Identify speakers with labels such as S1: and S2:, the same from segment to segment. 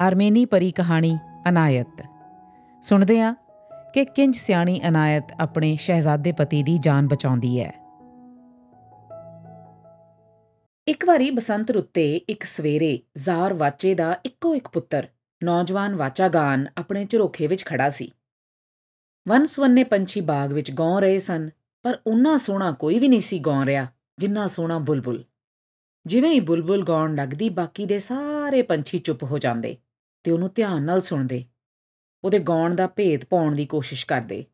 S1: ਆਰਮੇਨੀ ਪਰੀ ਕਹਾਣੀ ਅਨਾਇਤ। ਸੁਣਦੇ ਆ ਕਿ ਕਿੰਜ ਸਿਆਣੀ ਅਨਾਇਤ ਆਪਣੇ ਸ਼ਹਿਜ਼ਾਦੇ ਪਤੀ ਦੀ ਜਾਨ ਬਚਾਉਂਦੀ ਹੈ। ਇੱਕ ਵਾਰੀ ਬਸੰਤ ਰੁੱਤੇ ਇੱਕ ਸਵੇਰੇ ਜ਼ਾਰ ਵਾਚੇ ਦਾ ਇੱਕੋ ਇੱਕ ਪੁੱਤਰ, ਨੌਜਵਾਨ ਵਾਚਾਗਾਨ ਆਪਣੇ ਝਰੋਖੇ ਵਿੱਚ ਖੜਾ ਸੀ। ਵਨਸਵੰਨੇ ਪੰਛੀ ਬਾਗ ਵਿੱਚ ਗਾਉ ਰਹੇ ਸਨ, ਪਰ ਉਨਾ ਸੋਹਣਾ ਕੋਈ ਵੀ ਨਹੀਂ ਸੀ ਗਾਉ ਰਿਹਾ, ਜਿੰਨਾ ਸੋਹਣਾ ਬੁਲਬੁਲ। ਜਿਵੇਂ ਹੀ ਬੁਲਬੁਲ ਗਾਉਣ ਲੱਗਦੀ, ਬਾਕੀ ਦੇ ਸਾਰੇ ਪੰਛੀ ਚੁੱਪ ਹੋ ਜਾਂਦੇ। ਤੇ ਉਹਨੂੰ ਧਿਆਨ ਨਾਲ ਸੁਣਦੇ। ਉਹਦੇ ਗਾਉਣ ਦਾ ਭੇਦ ਪਾਉਣ ਦੀ ਕੋਸ਼ਿਸ਼ ਕਰਦੇ।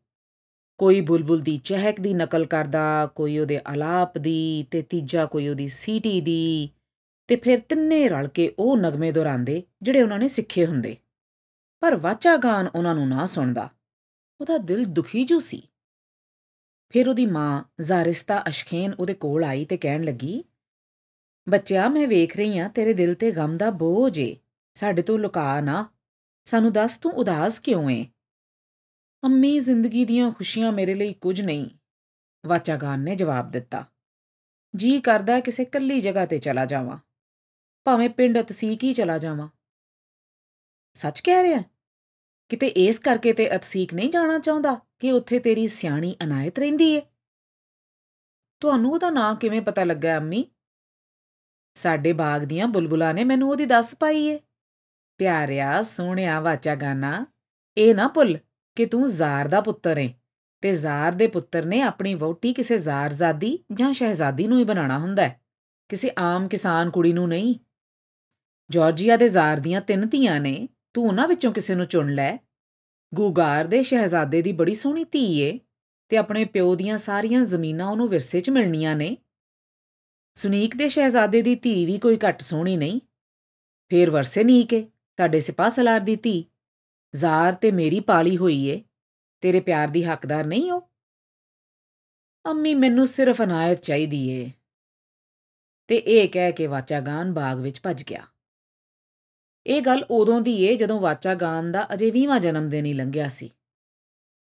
S1: ਕੋਈ ਬੁਲਬੁਲ ਦੀ ਚਹਿਕ ਦੀ ਨਕਲ ਕਰਦਾ, ਕੋਈ ਉਹਦੇ ਆਲਾਪ ਦੀ ਤੇ ਤੀਜਾ ਕੋਈ ਉਹਦੀ ਸੀਟੀ ਦੀ ਤੇ ਫਿਰ ਤਿੰਨੇ ਰਲ ਕੇ ਉਹ ਨਗਮੇ ਦੁਹਰਾਉਂਦੇ, ਜਿਹੜੇ ਉਹਨਾਂ ਨੇ ਸਿੱਖੇ ਹੁੰਦੇ। ਪਰ ਵਾਚਾ ਗਾਨ ਉਹਨਾਂ ਨੂੰ ਨਾ ਸੁਣਦਾ। ਉਹਦਾ ਦਿਲ ਦੁਖੀ ਜੂ ਸੀ। ਫਿਰ ਉਹਦੀ ਮਾਂ ਜ਼ਾਰਿਸਤਾ ਅਸ਼ਖੇਨ ਉਹਦੇ ਕੋਲ ਆਈ ਤੇ ਕਹਿਣ ਲੱਗੀ, ਬੱਚਿਆ, ਮੈਂ ਵੇਖ ਰਹੀ ਆ ਤੇਰੇ ਦਿਲ ਤੇ ਗਮ ਦਾ ਬੋਝ ਏ। ਸਾਡੇ ਤੋਂ ਲੁਕਾ ਨਾ। ਸਾਨੂੰ ਦੱਸ, ਤੂੰ ਉਦਾਸ ਕਿਉਂ ਏ? ਅੰਮੀ ਜ਼ਿੰਦਗੀ ਦੀਆਂ ਖੁਸ਼ੀਆਂ ਮੇਰੇ ਲਈ ਕੁਝ ਨਹੀਂ। ਵਾਚਾਗਾਨ ਨੇ ਜਵਾਬ ਦਿੱਤਾ। ਜੀ ਕਰਦਾ ਕਿਸੇ ਕੱਲੀ ਜਗ੍ਹਾ ਤੇ ਚਲਾ ਜਾਵਾਂ। ਭਾਵੇਂ ਪਿੰਡ ਅਤਸੀਕ ਹੀ ਚਲਾ ਜਾਵਾਂ। ਸੱਚ ਕਹਿ ਰਿਹਾ? ਕਿਤੇ ਇਸ ਕਰਕੇ ਤੇ ਅਤਸੀਕ ਨਹੀਂ ਜਾਣਾ ਚਾਹੁੰਦਾ ਕਿ ਉੱਥੇ ਤੇਰੀ ਸਿਆਣੀ ਅਨਾਇਤ ਰਹਿੰਦੀ ਏ? ਤੁਹਾਨੂੰ ਉਹਦਾ ਨਾਂ ਕਿਵੇਂ ਪਤਾ ਲੱਗਾ, ਅੰਮੀ? ਸਾਡੇ ਬਾਗ ਦੀਆਂ ਬੁਲਬੁਲਾਂ ਨੇ ਮੈਨੂੰ ਉਹਦੀ ਦੱਸ ਪਾਈ ਏ। ਪਿਆਰਿਆ, ਸੋਹਣਿਆ, ਵਾਚਾ ਗਾਨਾ, ਇਹ ਨਾ ਭੁੱਲ ਕਿ ਤੂੰ ਜ਼ਾਰ ਦਾ ਪੁੱਤਰ ਏ ਤੇ ਜ਼ਾਰ ਦੇ ਪੁੱਤਰ ਨੇ ਆਪਣੀ ਵਹੁਟੀ ਕਿਸੇ ਜ਼ਾਰਜ਼ਾਦੀ ਜਾਂ ਸ਼ਹਿਜ਼ਾਦੀ ਨੂੰ ਹੀ ਬਣਾਉਣਾ ਹੁੰਦਾ ਹੈ, ਕਿਸੇ ਆਮ ਕਿਸਾਨ ਕੁੜੀ ਨੂੰ ਨਹੀਂ। ਜਾਰਜੀਆ ਦੇ ਜ਼ਾਰ ਦੀਆਂ ਤਿੰਨ ਧੀਆਂ ਨੇ, ਤੂੰ ਉਹਨਾਂ ਵਿੱਚੋਂ ਕਿਸੇ ਨੂੰ ਚੁਣ ਲੈ। ਗੂਗਾਰ ਦੇ ਸ਼ਹਿਜ਼ਾਦੇ ਦੀ ਬੜੀ ਸੋਹਣੀ ਧੀ ਏ ਤੇ ਆਪਣੇ ਪਿਓ ਦੀਆਂ ਸਾਰੀਆਂ ਜ਼ਮੀਨਾਂ ਉਹਨੂੰ ਵਿਰਸੇ 'ਚ ਮਿਲਣੀਆਂ ਨੇ। ਸੁਨੀਕ ਦੇ ਸ਼ਹਿਜ਼ਾਦੇ ਦੀ ਧੀ ਵੀ ਕੋਈ ਘੱਟ ਸੋਹਣੀ ਨਹੀਂ, ਫੇਰ ਵਰਸੇ ਨੀਕੇ ਸਾਡੇ ਸਿਪਾਹ ਸਲਾਰ ਦੀ ਧੀ। ਜ਼ਾਰ ਤੇ ਮੇਰੀ ਪਾਲੀ ਹੋਈ ਏ। ਤੇਰੇ ਪਿਆਰ ਦੀ ਹੱਕਦਾਰ ਨਹੀਂ ਹੋ ਅੰਮੀ ਮੈਨੂੰ ਸਿਰਫ ਅਨਾਇਤ ਚਾਹੀਦੀ ਏ। ਤੇ ਇਹ ਕਹਿ ਕੇ ਵਾਚਾਗਾਨ ਬਾਗ ਵਿੱਚ ਭੱਜ ਗਿਆ। ਇਹ ਗੱਲ ਉਦੋਂ ਦੀ ਏ ਜਦੋਂ ਵਾਚਾਗਾਨ ਦਾ ਅਜੇ 20ਵਾਂ ਜਨਮ ਦਿਨ ਹੀ ਲੰਘਿਆ ਸੀ।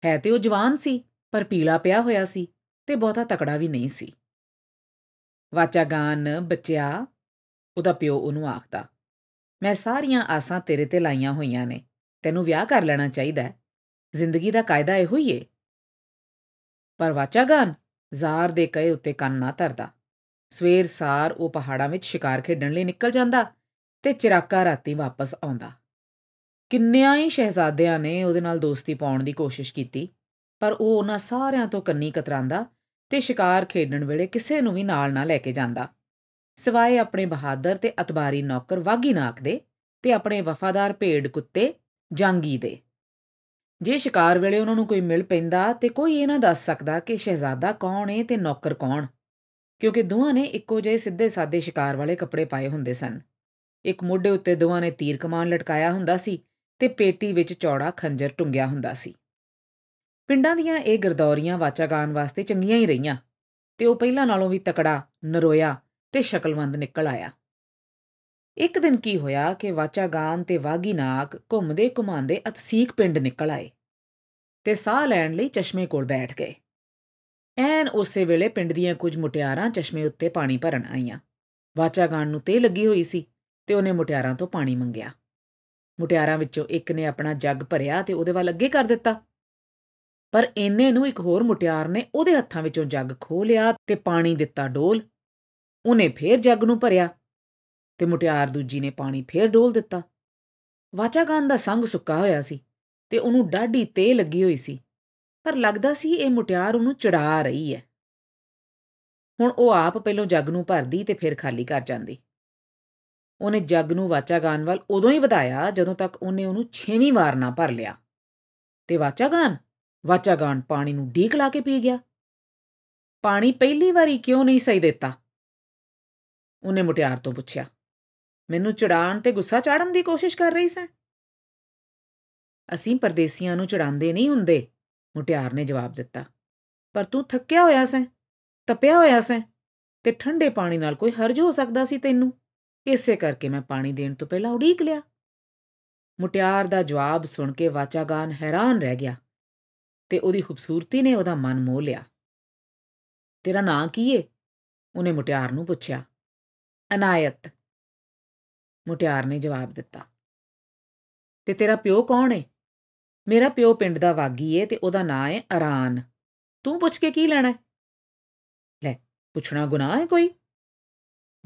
S1: ਹੈ ਤੇ ਉਹ ਜਵਾਨ ਸੀ, ਪਰ ਪੀਲਾ ਪਿਆ ਹੋਇਆ ਸੀ ਤੇ ਬਹੁਤਾ ਤਕੜਾ ਵੀ ਨਹੀਂ ਸੀ। ਵਾਚਾਗਾਨ ਬੱਚਿਆ, ਉਹਦਾ ਪਿਓ ਉਹਨੂੰ ਆਖਦਾ। ਮੈਂ ਸਾਰੀਆਂ ਆਸਾਂ ਤੇਰੇ ਤੇ ਲਾਈਆਂ ਹੋਈਆਂ ਨੇ। ਤੈਨੂੰ ਵਿਆਹ ਕਰ ਲੈਣਾ ਚਾਹੀਦਾ ਹੈ। ਜ਼ਿੰਦਗੀ ਦਾ ਕਾਇਦਾ ਇਹੋ ਹੀ ਏ। ਪਰ ਵਾਚਾਗਾਨ ਜ਼ਾਰ ਦੇ ਕਹੇ ਉੱਤੇ ਕੰਨ ਨਾ ਧਰਦਾ। ਸਵੇਰ ਸਾਰ ਉਹ ਪਹਾੜਾਂ ਵਿੱਚ ਸ਼ਿਕਾਰ ਖੇਡਣ ਲਈ ਨਿਕਲ ਜਾਂਦਾ ਤੇ ਚਿਰਾਕਾ ਰਾਤੀ ਵਾਪਸ ਆਉਂਦਾ। ਕਿੰਨਿਆਂ ਹੀ ਸ਼ਹਿਜ਼ਾਦਿਆਂ ਨੇ ਉਹਦੇ ਨਾਲ ਦੋਸਤੀ ਪਾਉਣ ਦੀ ਕੋਸ਼ਿਸ਼ ਕੀਤੀ, ਪਰ ਉਹ ਉਹਨਾਂ ਸਾਰਿਆਂ ਤੋਂ ਕੰਨੀ ਕਤਰਾਂਦਾ ਤੇ ਸ਼ਿਕਾਰ ਖੇਡਣ ਵੇਲੇ ਕਿਸੇ ਨੂੰ ਵੀ ਨਾਲ ਨਾ ਲੈ ਕੇ ਜਾਂਦਾ। ਸਿਵਾਏ ਆਪਣੇ ਬਹਾਦਰ ਤੇ ਅਤਬਾਰੀ ਨੌਕਰ ਵਾਗੀ ਨਾਕ ਦੇ ਤੇ ਆਪਣੇ ਵਫਾਦਾਰ ਭੇਡ ਕੁੱਤੇ ਜਾਂਗੀ ਦੇ। ਜੇ ਸ਼ਿਕਾਰ ਵੇਲੇ ਉਹਨਾਂ ਨੂੰ ਕੋਈ ਮਿਲ ਪੈਂਦਾ ਤੇ ਕੋਈ ਇਹ ਨਾ ਦੱਸ ਸਕਦਾ ਕਿ ਸ਼ਹਿਜ਼ਾਦਾ ਕੌਣ ਹੈ ਤੇ ਨੌਕਰ ਕੌਣ, ਕਿਉਂਕਿ ਦੋਹਾਂ ਨੇ ਇੱਕੋ ਜਿਹੇ ਸਿੱਧੇ ਸਾਦੇ ਸ਼ਿਕਾਰ ਵਾਲੇ ਕੱਪੜੇ ਪਾਏ ਹੁੰਦੇ ਸਨ। ਇੱਕ ਮੋਢੇ ਉੱਤੇ ਦੋਹਾਂ ਨੇ ਤੀਰ ਕਮਾਨ ਲਟਕਾਇਆ ਹੁੰਦਾ ਸੀ ਤੇ ਪੇਟੀ ਵਿੱਚ ਚੌੜਾ ਖੰਜਰ ਟੁੰਗਿਆ ਹੁੰਦਾ ਸੀ। ਪਿੰਡਾਂ ਦੀਆਂ ਇਹ ਗਰਦੌਰੀਆਂ ਵਾਚਾਗਾਨ ਵਾਸਤੇ ਚੰਗੀਆਂ ਹੀ ਰਹੀਆਂ ਤੇ ਉਹ ਪਹਿਲਾਂ ਨਾਲੋਂ ਵੀ ਤਕੜਾ, ਨਰੋਇਆ ਤੇ ਸ਼ਕਲਵੰਦ ਨਿਕਲ ਆਇਆ। ਇੱਕ ਦਿਨ ਕੀ ਹੋਇਆ ਕਿ ਵਾਚਾਗਾਨ ਤੇ ਵਾਗੀ ਨਾਗ ਘੁੰਮਦੇ ਘੁਮਾਉਂਦੇ ਅਤਸੀਕ ਪਿੰਡ ਨਿਕਲ ਆਏ ਤੇ ਸਾਹ ਲੈਣ ਲਈ ਚਸ਼ਮੇ ਕੋਲ ਬੈਠ ਗਏ। ਐਨ ਉਸੇ ਵੇਲੇ ਪਿੰਡ ਦੀਆਂ ਕੁਝ ਮੁਟਿਆਰਾਂ ਚਸ਼ਮੇ ਉੱਤੇ ਪਾਣੀ ਭਰਨ ਆਈਆਂ। ਵਾਚਾਗਾਨ ਨੂੰ ਤੇ ਲੱਗੀ ਹੋਈ ਸੀ ਤੇ ਉਹਨੇ ਮੁਟਿਆਰਾਂ ਤੋਂ ਪਾਣੀ ਮੰਗਿਆ। ਮੁਟਿਆਰਾਂ ਵਿੱਚੋਂ ਇੱਕ ਨੇ ਆਪਣਾ ਜੱਗ ਭਰਿਆ ਤੇ ਉਹਦੇ ਵੱਲ ਅੱਗੇ ਕਰ ਦਿੱਤਾ। ਪਰ ਇੰਨੇ ਨੂੰ ਇੱਕ ਹੋਰ ਮੁਟਿਆਰ ਨੇ ਉਹਦੇ ਹੱਥਾਂ ਵਿੱਚੋਂ ਜੱਗ ਖੋ ਲਿਆ ਤੇ ਪਾਣੀ ਦਿੱਤਾ ਡੋਲ ਉਹਨੇ ਫੇਰ ਜੱਗ ਨੂੰ ਭਰਿਆ ਤੇ ਮੁਟਿਆਰ ਦੂਜੀ ਨੇ ਪਾਣੀ ਫੇਰ ਡੋਲ ਦਿੱਤਾ। ਵਾਚਾਗਾਨ ਦਾ ਸੰਗ ਸੁੱਕਾ ਹੋਇਆ ਸੀ ਤੇ ਉਹਨੂੰ ਡਾਢੀ ਤੇ ਲੱਗੀ ਹੋਈ ਸੀ, ਪਰ ਲੱਗਦਾ ਸੀ ਇਹ ਮੁਟਿਆਰ ਉਹਨੂੰ ਚੜਾ ਰਹੀ ਹੈ ਹੁਣ ਉਹ ਆਪ ਪਹਿਲੋਂ ਜੱਗ ਨੂੰ ਭਰਦੀ ਤੇ ਫਿਰ ਖਾਲੀ ਕਰ ਜਾਂਦੀ। ਉਹਨੇ ਜੱਗ ਨੂੰ ਵਾਚਾਗਾਨ ਵੱਲ ਉਦੋਂ ਹੀ ਵਧਾਇਆ ਜਦੋਂ ਤੱਕ ਉਹਨੇ ਉਹਨੂੰ ਛੇਵੀਂ ਵਾਰ ਨਾ ਭਰ ਲਿਆ। ਤੇ ਵਾਚਾਗਾਨ ਵਾਚਾਗਾਨ ਪਾਣੀ ਨੂੰ ਢੀਕ ਲਾ ਕੇ ਪੀ ਗਿਆ। ਪਾਣੀ ਪਹਿਲੀ ਵਾਰੀ ਕਿਉਂ ਨਹੀਂ ਸਹੀ ਦਿੱਤਾ? ਉਹਨੇ ਮੁਟਿਆਰ ਤੋਂ ਪੁੱਛਿਆ, ਮੈਨੂੰ ਚੜਾਉਣ ਤੇ ਗੁੱਸਾ ਚਾੜਨ ਦੀ ਕੋਸ਼ਿਸ਼ ਕਰ ਰਹੀ ਸੈਂ ਅਸੀਂ ਪਰਦੇਸੀਆਂ ਨੂੰ ਚੜਾਉਂਦੇ ਨਹੀਂ ਹੁੰਦੇ, ਮੁਟਿਆਰ ਨੇ ਜਵਾਬ ਦਿੱਤਾ, ਪਰ ਤੂੰ ਥੱਕਿਆ ਹੋਇਆ ਸੈਂ ਤਪਿਆ ਹੋਇਆ ਸੈਂ ਤੇ ਠੰਡੇ ਪਾਣੀ ਨਾਲ ਕੋਈ ਹਰਜ ਹੋ ਸਕਦਾ ਸੀ ਤੈਨੂੰ? ਇਸੇ ਕਰਕੇ ਮੈਂ ਪਾਣੀ ਦੇਣ ਤੋਂ ਪਹਿਲਾਂ ਉਡੀਕ ਲਿਆ। ਮੁਟਿਆਰ ਦਾ ਜਵਾਬ ਸੁਣ ਕੇ ਵਾਚਾਗਾਨ ਹੈਰਾਨ ਰਹਿ ਗਿਆ ਤੇ ਉਹਦੀ ਖੂਬਸੂਰਤੀ ਨੇ ਉਹਦਾ ਮਨ ਮੋਹ ਲਿਆ। ਤੇਰਾ ਨਾਂ ਕੀ ਏ? ਉਹਨੇ ਮੁਟਿਆਰ ਨੂੰ ਪੁੱਛਿਆ ਅਨਾਇਤ। ਮੁਟਿਆਰ ਨੇ ਜਵਾਬ ਦਿੱਤਾ। ਤੇ ਤੇਰਾ ਪਿਓ ਕੌਣ ਏ? ਮੇਰਾ ਪਿਓ ਪਿੰਡ ਦਾ ਵਾਗੀ ਏ ਤੇ ਉਹਦਾ ਨਾਂ ਏ ਅਰਾਨ। ਤੂੰ ਪੁੱਛ ਕੇ ਕੀ ਲੈਣਾ ਲੈ, ਪੁੱਛਣਾ ਗੁਨਾਹ ਹੈ ਕੋਈ?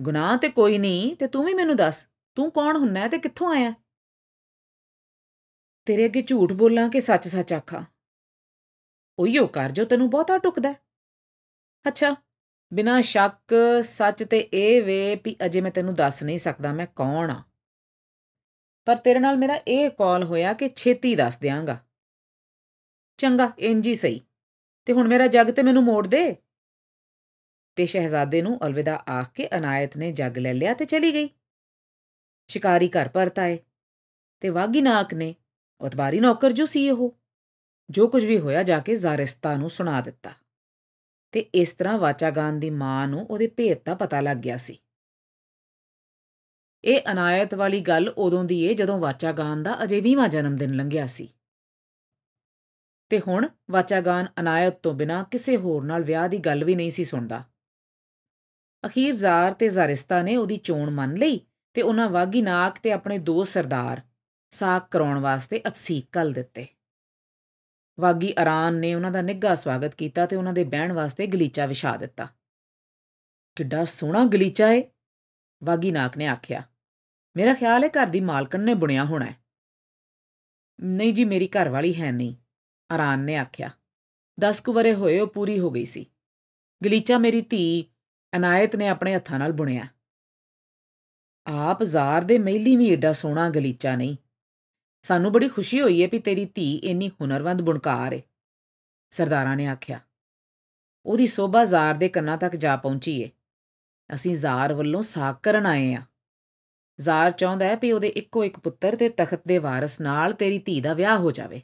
S1: ਗੁਨਾਹ ਤੇ ਕੋਈ ਨਹੀਂ ਤੇ ਤੂੰ ਵੀ ਮੈਨੂੰ ਦੱਸ, ਤੂੰ ਕੌਣ ਹੁੰਨਾ ਤੇ ਕਿੱਥੋਂ ਆਇਆ ਤੇਰੇ ਅੱਗੇ ਝੂਠ ਬੋਲਾਂ ਕਿ ਸੱਚ-ਸੱਚ ਆਖਾਂ? ਉਹੀਓ ਕਰ ਜੋ ਤੈਨੂੰ ਬਹੁਤਾ ਟੁਕਦਾ ਅੱਛਾ ਬਿਨਾਂ ਸ਼ੱਕ ਸੱਚ ਤੇ ਇਹ ਵੇ ਵੀ ਅਜੇ ਮੈਂ ਤੈਨੂੰ ਦੱਸ ਨਹੀਂ ਸਕਦਾ ਮੈਂ ਕੌਣ ਆ। ਪਰ ਤੇਰੇ ਨਾਲ ਮੇਰਾ ਇਹ ਕਾਲ ਹੋਇਆ ਕਿ ਛੇਤੀ ਦੱਸ ਦਿਆਂਗਾ। ਚੰਗਾ ਇੰਜ ਹੀ ਸਹੀ। ਤੇ ਹੁਣ ਮੇਰਾ ਜੱਗ ਤੇ ਮੈਨੂੰ ਮੋੜ ਦੇ। ਤੇ ਸ਼ਹਿਜ਼ਾਦੇ ਨੂੰ ਅਲਵਿਦਾ ਆਖ ਕੇ ਅਨਾਇਤ ਨੇ ਜੱਗ ਲੈ ਲਿਆ ਤੇ ਚਲੀ ਗਈ। ਸ਼ਿਕਾਰੀ ਘਰ ਪਰਤ ਆਏ ਤੇ ਵਾਗੀ ਨਾਕ ਨੇ ਉਤਬਾਰੀ ਨੌਕਰ ਜੋ ਸੀ ਉਹ। ਜੋ ਕੁਝ ਵੀ ਹੋਇਆ ਜਾ ਕੇ ਜ਼ਾਰਿਸਤਾ ਨੂੰ ਸੁਣਾ ਦਿੱਤਾ। ਤੇ ਇਸ ਤਰ੍ਹਾਂ ਵਾਚਾਗਾਨ ਦੀ ਮਾਂ ਨੂੰ ਉਹਦੇ ਭੇਤ ਦਾ ਪਤਾ ਲੱਗ ਗਿਆ ਸੀ। ਇਹ ਅਨਾਇਤ ਵਾਲੀ ਗੱਲ ਉਦੋਂ ਦੀ ਏ ਜਦੋਂ ਵਾਚਾਗਾਨ ਦਾ ਅਜੇ 20ਵਾਂ ਜਨਮ ਦਿਨ ਲੰਘਿਆ ਸੀ। ਤੇ ਹੁਣ ਵਾਚਾਗਾਨ ਅਨਾਇਤ ਤੋਂ ਬਿਨਾ ਕਿਸੇ ਹੋਰ ਨਾਲ ਵਿਆਹ ਦੀ ਗੱਲ ਵੀ ਨਹੀਂ ਸੀ ਸੁਣਦਾ। ਅਖੀਰ ਜ਼ਾਰ ਤੇ ਜ਼ਾਰਿਸਤਾ ਨੇ ਉਹਦੀ ਚੋਣ ਮੰਨ ਲਈ ਤੇ ਉਹਨਾਂ ਵਾਗੀ ਨਾਕ ਤੇ ਆਪਣੇ ਦੋ ਸਰਦਾਰ ਸਾਕ ਕਰਾਉਣ ਵਾਸਤੇ ਅਤਸੀਕ ਕਲ ਦਿੱਤੇ। ਵਾਗੀ ਅਰਾਨ ਨੇ ਉਹਨਾਂ ਦਾ ਨਿੱਘਾ ਸਵਾਗਤ ਕੀਤਾ ਤੇ ਉਹਨਾਂ ਦੇ ਬਹਿਣ ਵਾਸਤੇ ਗਲੀਚਾ ਵਿਛਾ ਦਿੱਤਾ। ਕਿੱਡਾ ਸੋਹਣਾ ਗਲੀਚਾ ਏ, ਵਾਗੀ ਨਾਕ ਨੇ ਆਖਿਆ। ਮੇਰਾ ਖਿਆਲ ਹੈ ਘਰ ਦੀ ਮਾਲਕਣ ਨੇ ਬੁਣਿਆ ਹੋਣਾ ਹੈ ਨਹੀਂ ਜੀ, ਮੇਰੀ ਘਰ ਵਾਲੀ ਹੈ ਨਹੀਂ, ਅਰਾਨ ਨੇ ਆਖਿਆ। 10 ਕੁ ਵਰੇ ਹੋਏ ਉਹ ਪੂਰੀ ਹੋ ਗਈ ਸੀ। ਗਲੀਚਾ ਮੇਰੀ ਧੀ ਅਨਾਇਤ ਨੇ ਆਪਣੇ ਹੱਥਾਂ ਨਾਲ ਬੁਣਿਆ। ਆਪ ਜ਼ਾਰ ਦੇ ਮਹਿਲੀ ਵੀ ਏਡਾ ਸੋਹਣਾ ਗਲੀਚਾ ਨਹੀਂ। ਸਾਨੂੰ ਬੜੀ ਖੁਸ਼ੀ ਹੋਈ ਹੈ ਵੀ ਤੇਰੀ ਧੀ ਇੰਨੀ ਹੁਨਰਵੰਦ ਬੁਣਕਾਰ ਹੈ ਸਰਦਾਰਾਂ ਨੇ ਆਖਿਆ, ਉਹਦੀ ਸੋਭਾ ਜ਼ਾਰ ਦੇ ਕੰਨਾਂ ਤੱਕ ਜਾ ਪਹੁੰਚੀ ਏ। ਅਸੀਂ ਜ਼ਾਰ ਵੱਲੋਂ ਸਾਕ ਕਰਨ ਆਏ ਆ। ਜ਼ਾਰ ਚਾਹੁੰਦਾ ਹੈ ਵੀ ਉਹਦੇ ਇੱਕੋ ਇੱਕ ਪੁੱਤਰ ਤੇ ਤਖਤ ਦੇ ਵਾਰਿਸ ਨਾਲ ਤੇਰੀ ਧੀ ਦਾ ਵਿਆਹ ਹੋ ਜਾਵੇ।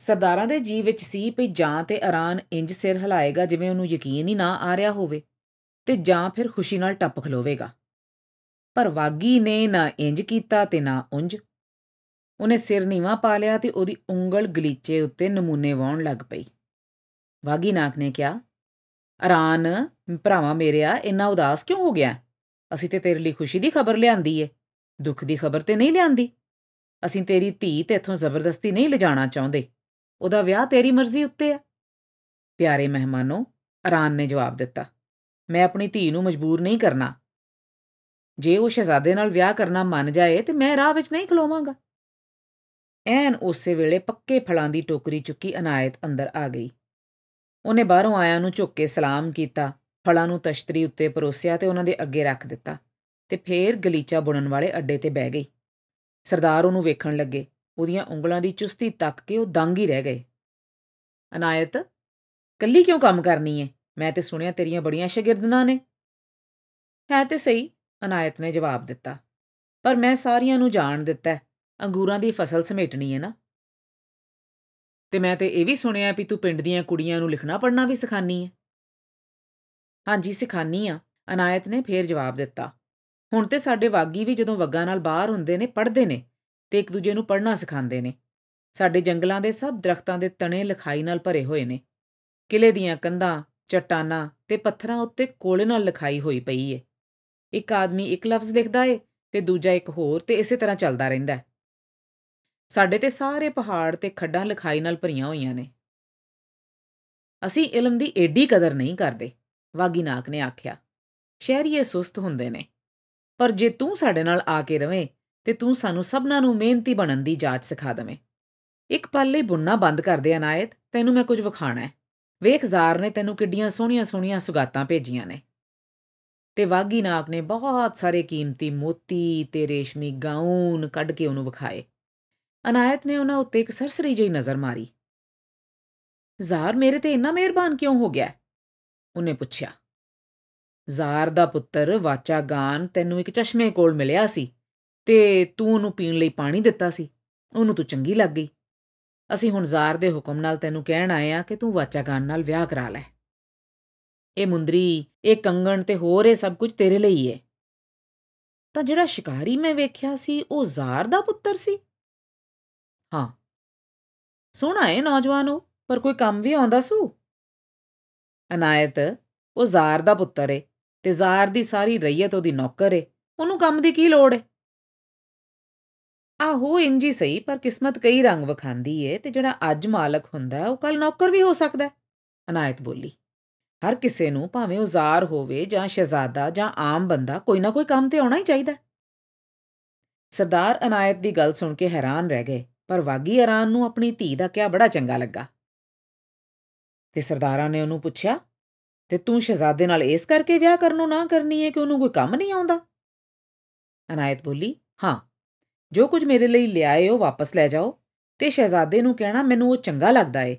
S1: ਸਰਦਾਰਾਂ ਦੇ ਜੀ ਵਿੱਚ ਸੀ ਵੀ ਜਾਂ ਤੇ ਆਰਾਨ ਇੰਜ ਸਿਰ ਹਿਲਾਏਗਾ ਜਿਵੇਂ ਉਹਨੂੰ ਯਕੀਨ ਹੀ ਨਾ ਆ ਰਿਹਾ ਹੋਵੇ ਤੇ ਜਾਂ ਫਿਰ ਖੁਸ਼ੀ ਨਾਲ ਟੱਪ ਖਲੋਵੇਗਾ। ਪਰ ਵਾਗੀ ਨੇ ਨਾ ਇੰਜ ਕੀਤਾ ਤੇ ਨਾ ਉਂਝ ਉਹਨੇ ਸਿਰ ਨੀਵਾ ਪਾ ਲਿਆ ਤੇ ਉਹਦੀ ਉਂਗਲ ਗਲੀਚੇ ਉੱਤੇ ਨਮੂਨੇ ਵਾਉਣ ਲੱਗ ਪਈ। ਵਾਗੀ ਨਾਕ ਨੇ ਕਿਹਾ ਆਰਾਨ ਭਰਾਵਾ ਮੇਰਿਆ, ਇੰਨਾ ਉਦਾਸ ਕਿਉਂ ਹੋ ਗਿਆ? ਅਸੀਂ ਤੇ ਤੇਰੇ ਲਈ ਖੁਸ਼ੀ ਦੀ ਖਬਰ ਲਿਆਂਦੀ ਏ। ਦੁੱਖ ਦੀ ਖਬਰ ਤੇ ਨਹੀਂ ਲਿਆਂਦੀ। ਅਸੀਂ ਤੇਰੀ ਧੀ ਤੇ ਇਥੋਂ ਜ਼ਬਰਦਸਤੀ ਨਹੀਂ ਲਿਜਾਣਾ ਚਾਹੁੰਦੇ। ਉਹਦਾ ਵਿਆਹ ਤੇਰੀ ਮਰਜ਼ੀ ਉੱਤੇ ਆ। ਪਿਆਰੇ ਮਹਿਮਾਨੋ ਆਰਾਨ ਨੇ ਜਵਾਬ ਦਿੱਤਾ, ਮੈਂ ਆਪਣੀ ਧੀ ਨੂੰ ਮਜਬੂਰ ਨਹੀਂ ਕਰਨਾ। ਜੇ ਉਹ ਸ਼ਹਜ਼ਾਦੇ ਨਾਲ ਵਿਆਹ ਕਰਨਾ ਮੰਨ ਜਾਏ ਤੇ ਮੈਂ ਰਾਹ ਵਿੱਚ ਨਹੀਂ ਖਲੋਵਾਂਗਾ। ਐਨ ਉਸੇ ਵੇਲੇ ਪੱਕੇ ਫਲਾਂ ਦੀ ਟੋਕਰੀ ਚੁੱਕੀ ਅਨਾਇਤ ਅੰਦਰ ਆ ਗਈ। ਉਹਨੇ ਬਾਹਰੋਂ ਆਇਆਂ ਨੂੰ ਝੁੱਕ ਕੇ ਸਲਾਮ ਕੀਤਾ, ਫਲਾਂ ਨੂੰ ਤਸ਼ਤਰੀ ਉੱਤੇ ਪਰੋਸਿਆ ਤੇ ਉਹਨਾਂ ਦੇ ਅੱਗੇ ਰੱਖ ਦਿੱਤਾ ਤੇ ਫੇਰ ਗਲੀਚਾ ਬੁਣਨ ਵਾਲੇ ਅੱਡੇ ਤੇ ਬਹਿ ਗਈ। ਸਰਦਾਰ ਉਹਨੂੰ ਵੇਖਣ ਲੱਗੇ, ਉਹਦੀਆਂ ਉਂਗਲਾਂ ਦੀ ਚੁਸਤੀ ਤੱਕ ਕੇ ਉਹ ਦੰਗ ਹੀ ਰਹਿ ਗਏ। ਅਨਾਇਤ ਕੱਲੀ ਕਿਉਂ ਕੰਮ ਕਰਨੀ ਏ? ਮੈਂ ਤੇ ਸੁਣਿਆ ਤੇਰੀਆਂ ਬੜੀਆਂ ਸ਼ਾਗਿਰਦਨਾਂ ਨੇ। ਹੈ ਤੇ ਸਹੀ, ਅਨਾਇਤ ਨੇ ਜਵਾਬ ਦਿੱਤਾ, ਪਰ ਮੈਂ ਸਾਰੀਆਂ ਨੂੰ ਜਾਣ ਦਿੱਤਾ। ਅੰਗੂਰਾਂ ਦੀ ਫਸਲ ਸਮੇਟਣੀ ਹੈ ਨਾ। ਤੇ ਮੈਂ ਤੇ ਇਹ ਵੀ ਸੁਣਿਆ ਵੀ ਤੂੰ ਪਿੰਡ ਦੀਆਂ ਕੁੜੀਆਂ ਨੂੰ ਲਿਖਣਾ ਪੜ੍ਹਨਾ ਵੀ ਸਿਖਾਨੀ ਹੈ। ਹਾਂਜੀ, ਸਿਖਾਨੀ ਆ ਅਨਾਇਤ ਨੇ ਫੇਰ ਜਵਾਬ ਦਿੱਤਾ। ਹੁਣ ਤੇ ਸਾਡੇ ਵਾਗੀ ਵੀ ਜਦੋਂ ਵੱਗਾ ਨਾਲ ਬਾਹਰ ਹੁੰਦੇ ਨੇ, ਪੜ੍ਹਦੇ ਨੇ ਤੇ ਇੱਕ ਦੂਜੇ ਨੂੰ ਪੜ੍ਹਨਾ ਸਿਖਾਉਂਦੇ ਨੇ। ਸਾਡੇ ਜੰਗਲਾਂ ਦੇ ਸਭ ਦਰਖਤਾਂ ਦੇ ਤਣੇ ਲਿਖਾਈ ਨਾਲ ਭਰੇ ਹੋਏ ਨੇ। ਕਿਲੇ ਦੀਆਂ ਕੰਧਾਂ, ਚਟਾਨਾਂ ਤੇ ਪੱਥਰਾਂ ਉੱਤੇ ਕੋਲੇ ਨਾਲ ਲਿਖਾਈ ਹੋਈ ਪਈ ਏ। ਇੱਕ ਆਦਮੀ ਇੱਕ ਲਫ਼ਜ਼ ਲਿਖਦਾ ਏ ਤੇ ਦੂਜਾ ਇੱਕ ਹੋਰ ਤੇ ਇਸੇ ਤਰ੍ਹਾਂ ਚੱਲਦਾ ਰਹਿੰਦਾ ਸਾਡੇ ਤੇ ਸਾਰੇ ਪਹਾੜ ਤੇ ਖੱਡਾਂ ਲਿਖਾਈ ਨਾਲ ਭਰੀਆਂ ਹੋਈਆਂ ਨੇ। ਅਸੀਂ ਇਲਮ ਦੀ ਏਡੀ ਕਦਰ ਨਹੀਂ ਕਰਦੇ ਵਾਗੀਨਾਕ ਨੇ ਆਖਿਆ। ਸ਼ਹਿਰੀਏ ਸੁਸਤ ਹੁੰਦੇ ਨੇ। ਪਰ ਜੇ ਤੂੰ ਸਾਡੇ ਨਾਲ ਆ ਕੇ ਰਵੇਂ, ਤੇ ਤੂੰ ਸਾਨੂੰ ਸਭਨਾਂ ਨੂੰ ਮਿਹਨਤੀ ਬਣਨ ਦੀ ਜਾਚ ਸਿਖਾ ਦਵੇਂ। ਇੱਕ ਪਲ ਲਈ ਬੁੰਨਾ ਬੰਦ ਕਰ ਦੇ ਅਨਾਇਤ, ਤੈਨੂੰ ਮੈਂ ਕੁਝ ਵਿਖਾਣਾ ਹੈ। ਵੇਖ ਜ਼ਾਰ ਨੇ ਤੈਨੂੰ ਕਿੱਡੀਆਂ ਸੋਹਣੀਆਂ ਸੋਹਣੀਆਂ ਸੁਗਾਤਾਂ ਭੇਜੀਆਂ ਨੇ। ਤੇ ਵਾਗੀ ਨਾਕ ਨੇ ਬਹੁਤ ਸਾਰੇ ਕੀਮਤੀ ਮੋਤੀ ਤੇ ਰੇਸ਼ਮੀ ਗਾਊਨ ਕੱਢ ਕੇ ਉਹਨੂੰ ਵਿਖਾਏ। ਅਨਾਇਤ ਨੇ ਉਹਨਾਂ ਉੱਤੇ ਇੱਕ ਸਰਸਰੀ ਜਿਹੀ ਨਜ਼ਰ ਮਾਰੀ। ਜ਼ਾਰ, ਮੇਰੇ ਤੇ ਇੰਨਾ ਮਿਹਰਬਾਨ ਕਿਉਂ ਹੋ ਗਿਆ? ਉਹਨੇ ਪੁੱਛਿਆ। ਜ਼ਾਰ ਦਾ ਪੁੱਤਰ ਵਾਚਾਗਾਨ ਤੈਨੂੰ ਇੱਕ ਚਸ਼ਮੇ ਕੋਲ ਮਿਲਿਆ ਸੀ ਤੇ ਤੂੰ ਉਹਨੂੰ ਪੀਣ ਲਈ ਪਾਣੀ ਦਿੱਤਾ ਸੀ। ਉਹਨੂੰ ਤੂੰ ਚੰਗੀ ਲੱਗ ਗਈ। ਅਸੀਂ ਹੁਣ ਜ਼ਾਰ ਦੇ ਹੁਕਮ ਨਾਲ ਤੈਨੂੰ ਕਹਿਣ ਆਏ ਆ ਕਿ ਤੂੰ ਵਾਚਾਗਾਨ ਨਾਲ ਵਿਆਹ ਕਰਾ ਲੈ। ਇਹ ਮੁੰਦਰੀ, ਇਹ ਕੰਗਣ ਤੇ ਹੋਰ ਇਹ ਸਭ ਕੁਝ ਤੇਰੇ ਲਈ ਹੈ ਤਾਂ ਜਿਹੜਾ ਸ਼ਿਕਾਰੀ ਮੈਂ ਵੇਖਿਆ ਸੀ ਉਹ ਜ਼ਾਰ ਦਾ ਪੁੱਤਰ ਸੀ? ਹਾਂ। ਸੋਹਣਾ ਹੈ ਨੌਜਵਾਨ ਉਹ, ਪਰ ਕੋਈ ਕੰਮ ਵੀ ਆਉਂਦਾ ਸੂ? ਅਨਾਇਤ, ਉਹ ਜ਼ਾਰ ਦਾ ਪੁੱਤਰ ਏ ਤੇ ਜ਼ਾਰ ਦੀ ਸਾਰੀ ਰਈਅਤ ਉਹਦੀ ਨੌਕਰ ਏ, ਉਹਨੂੰ ਕੰਮ ਦੀ ਕੀ ਲੋੜ ਏ? ਆਹੋ ਇੰਜੀ ਸਹੀ, ਪਰ ਕਿਸਮਤ ਕਈ ਰੰਗ ਵਿਖਾਂਦੀ ਏ ਤੇ ਜਿਹੜਾ ਅੱਜ ਮਾਲਕ ਹੁੰਦਾ, ਉਹ ਕੱਲ ਨੌਕਰ ਵੀ ਹੋ ਸਕਦਾ ਅਨਾਇਤ ਬੋਲੀ, ਹਰ ਕਿਸੇ ਨੂੰ ਭਾਵੇਂ ਉਹ ਜ਼ਾਰ ਹੋਵੇ ਜਾਂ ਸ਼ਹਿਜ਼ਾਦਾ ਜਾਂ ਆਮ ਬੰਦਾ, ਕੋਈ ਨਾ ਕੋਈ ਕੰਮ ਤੇ ਆਉਣਾ ਹੀ ਚਾਹੀਦਾ। ਸਰਦਾਰ ਅਨਾਇਤ ਦੀ ਗੱਲ ਸੁਣ ਕੇ ਹੈਰਾਨ ਰਹਿ ਗਏ। ਪਰ ਵਾਗੀ ਅਰਾਨ ਨੂੰ ਆਪਣੀ ਧੀ ਦਾ ਕਿਹਾ ਬੜਾ ਚੰਗਾ ਲੱਗਾ। ਤੇ ਸਰਦਾਰਾਂ ਨੇ ਉਹਨੂੰ ਪੁੱਛਿਆ, ਤੇ ਤੂੰ ਸ਼ਹਿਜ਼ਾਦੇ ਨਾਲ ਇਸ ਕਰਕੇ ਵਿਆਹ ਕਰਨੋਂ ਨਾ ਕਰਨੀ ਹੈ ਕਿ ਉਹਨੂੰ ਕੋਈ ਕੰਮ ਨਹੀਂ ਆਉਂਦਾ? ਅਨਾਇਤ ਬੋਲੀ, ਹਾਂ, ਜੋ ਕੁਝ ਮੇਰੇ ਲਈ ਲਿਆਏ ਉਹ ਵਾਪਸ ਲੈ ਜਾਓ, ਤੇ ਸ਼ਹਿਜ਼ਾਦੇ ਨੂੰ ਕਹਿਣਾ ਮੈਨੂੰ ਉਹ ਚੰਗਾ ਲੱਗਦਾ ਏ,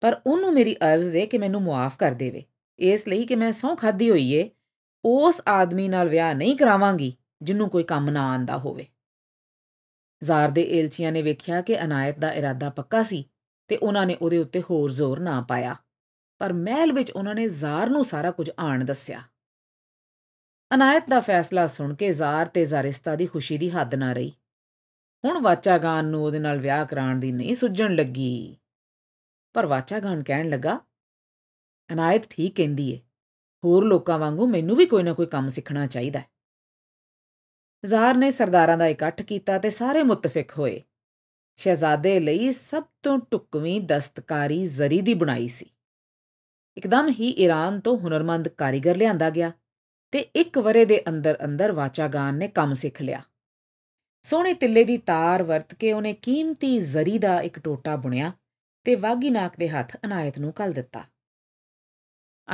S1: ਪਰ ਉਹਨੂੰ ਮੇਰੀ ਅਰਜ਼ ਏ ਕਿ ਮੈਨੂੰ ਮੁਆਫ ਕਰ ਦੇਵੇ। ਇਸ ਲਈ ਕਿ ਮੈਂ ਸੌਂ ਖਾਦੀ ਹੋਈ ਏ, ਉਸ ਆਦਮੀ ਨਾਲ ਵਿਆਹ ਨਹੀਂ ਕਰਾਵਾਂਗੀ ਜਿੰਨੂੰ ਕੋਈ ਕੰਮ ਨਾ ਆਂਦਾ ਹੋਵੇ। ਜ਼ਾਰ ਦੇ ਏਲਚੀਆਂ ਨੇ ਵੇਖਿਆ ਕਿ ਅਨਾਇਤ ਦਾ ਇਰਾਦਾ ਪੱਕਾ ਸੀ ਤੇ ਉਹਨਾਂ ਨੇ ਉਹਦੇ ਉੱਤੇ ਹੋਰ ਜ਼ੋਰ ਨਾ ਪਾਇਆ। ਪਰ ਮਹਿਲ ਵਿੱਚ ਉਹਨਾਂ ਨੇ ਜ਼ਾਰ ਨੂੰ ਸਾਰਾ ਕੁਝ ਆਣ ਦੱਸਿਆ। ਅਨਾਇਤ ਦਾ ਫੈਸਲਾ ਸੁਣ ਕੇ ਜ਼ਾਰ ਤੇ ਜ਼ਾਰਿਸਤਾ ਦੀ ਖੁਸ਼ੀ ਦੀ ਹੱਦ ਨਾ ਰਹੀ। ਹੁਣ ਵਾਚਾਗਾਨ ਨੂੰ ਉਹਦੇ ਨਾਲ ਵਿਆਹ ਕਰਾਉਣ ਦੀ ਨਹੀਂ ਸੁਝਣ ਲੱਗੀ। ਪਰ ਵਾਚਾਗਾਨ ਕਹਿਣ ਲੱਗਾ, ਅਨਾਇਤ ਠੀਕ ਕਹਿੰਦੀ ਏ। ਹੋਰ ਲੋਕਾਂ ਵਾਂਗੂ ਮੈਨੂੰ ਵੀ ਕੋਈ ਨਾ ਕੋਈ ਕੰਮ ਸਿੱਖਣਾ ਚਾਹੀਦਾ ਹੈ। ਜ਼ਾਰ ਨੇ ਸਰਦਾਰਾਂ ਦਾ ਇਕੱਠ ਕੀਤਾ ਤੇ ਸਾਰੇ ਮੁਤਫਿਕ ਹੋਏ। ਸ਼ਹਿਜ਼ਾਦੇ ਲਈ ਸਭ ਤੋਂ ਟੁਕਵੀਂ ਦਸਤਕਾਰੀ ਜ਼ਰੀ ਦੀ ਬਣਾਈ ਸੀ। ਇੱਕਦਮ ਹੀ ਈਰਾਨ ਤੋਂ ਹੁਨਰਮੰਦ ਕਾਰੀਗਰ ਲਿਆਂਦਾ ਗਿਆ ਤੇ ਇੱਕ ਵਰੇ ਦੇ ਅੰਦਰ ਅੰਦਰ ਵਾਚਾਗਾਨ ਨੇ ਕੰਮ ਸਿੱਖ ਲਿਆ। ਸੋਹਣੇ ਤਿੱਲੇ ਦੀ ਤਾਰ ਵਰਤ ਕੇ ਉਹਨੇ ਕੀਮਤੀ ਜ਼ਰੀ ਦਾ ਇੱਕ ਟੋਟਾ ਬੁਣਿਆ ਤੇ ਵਾਗੀ ਨਾਕ ਦੇ ਹੱਥ ਅਨਾਇਤ ਨੂੰ ਕੱਲ ਦਿੱਤਾ।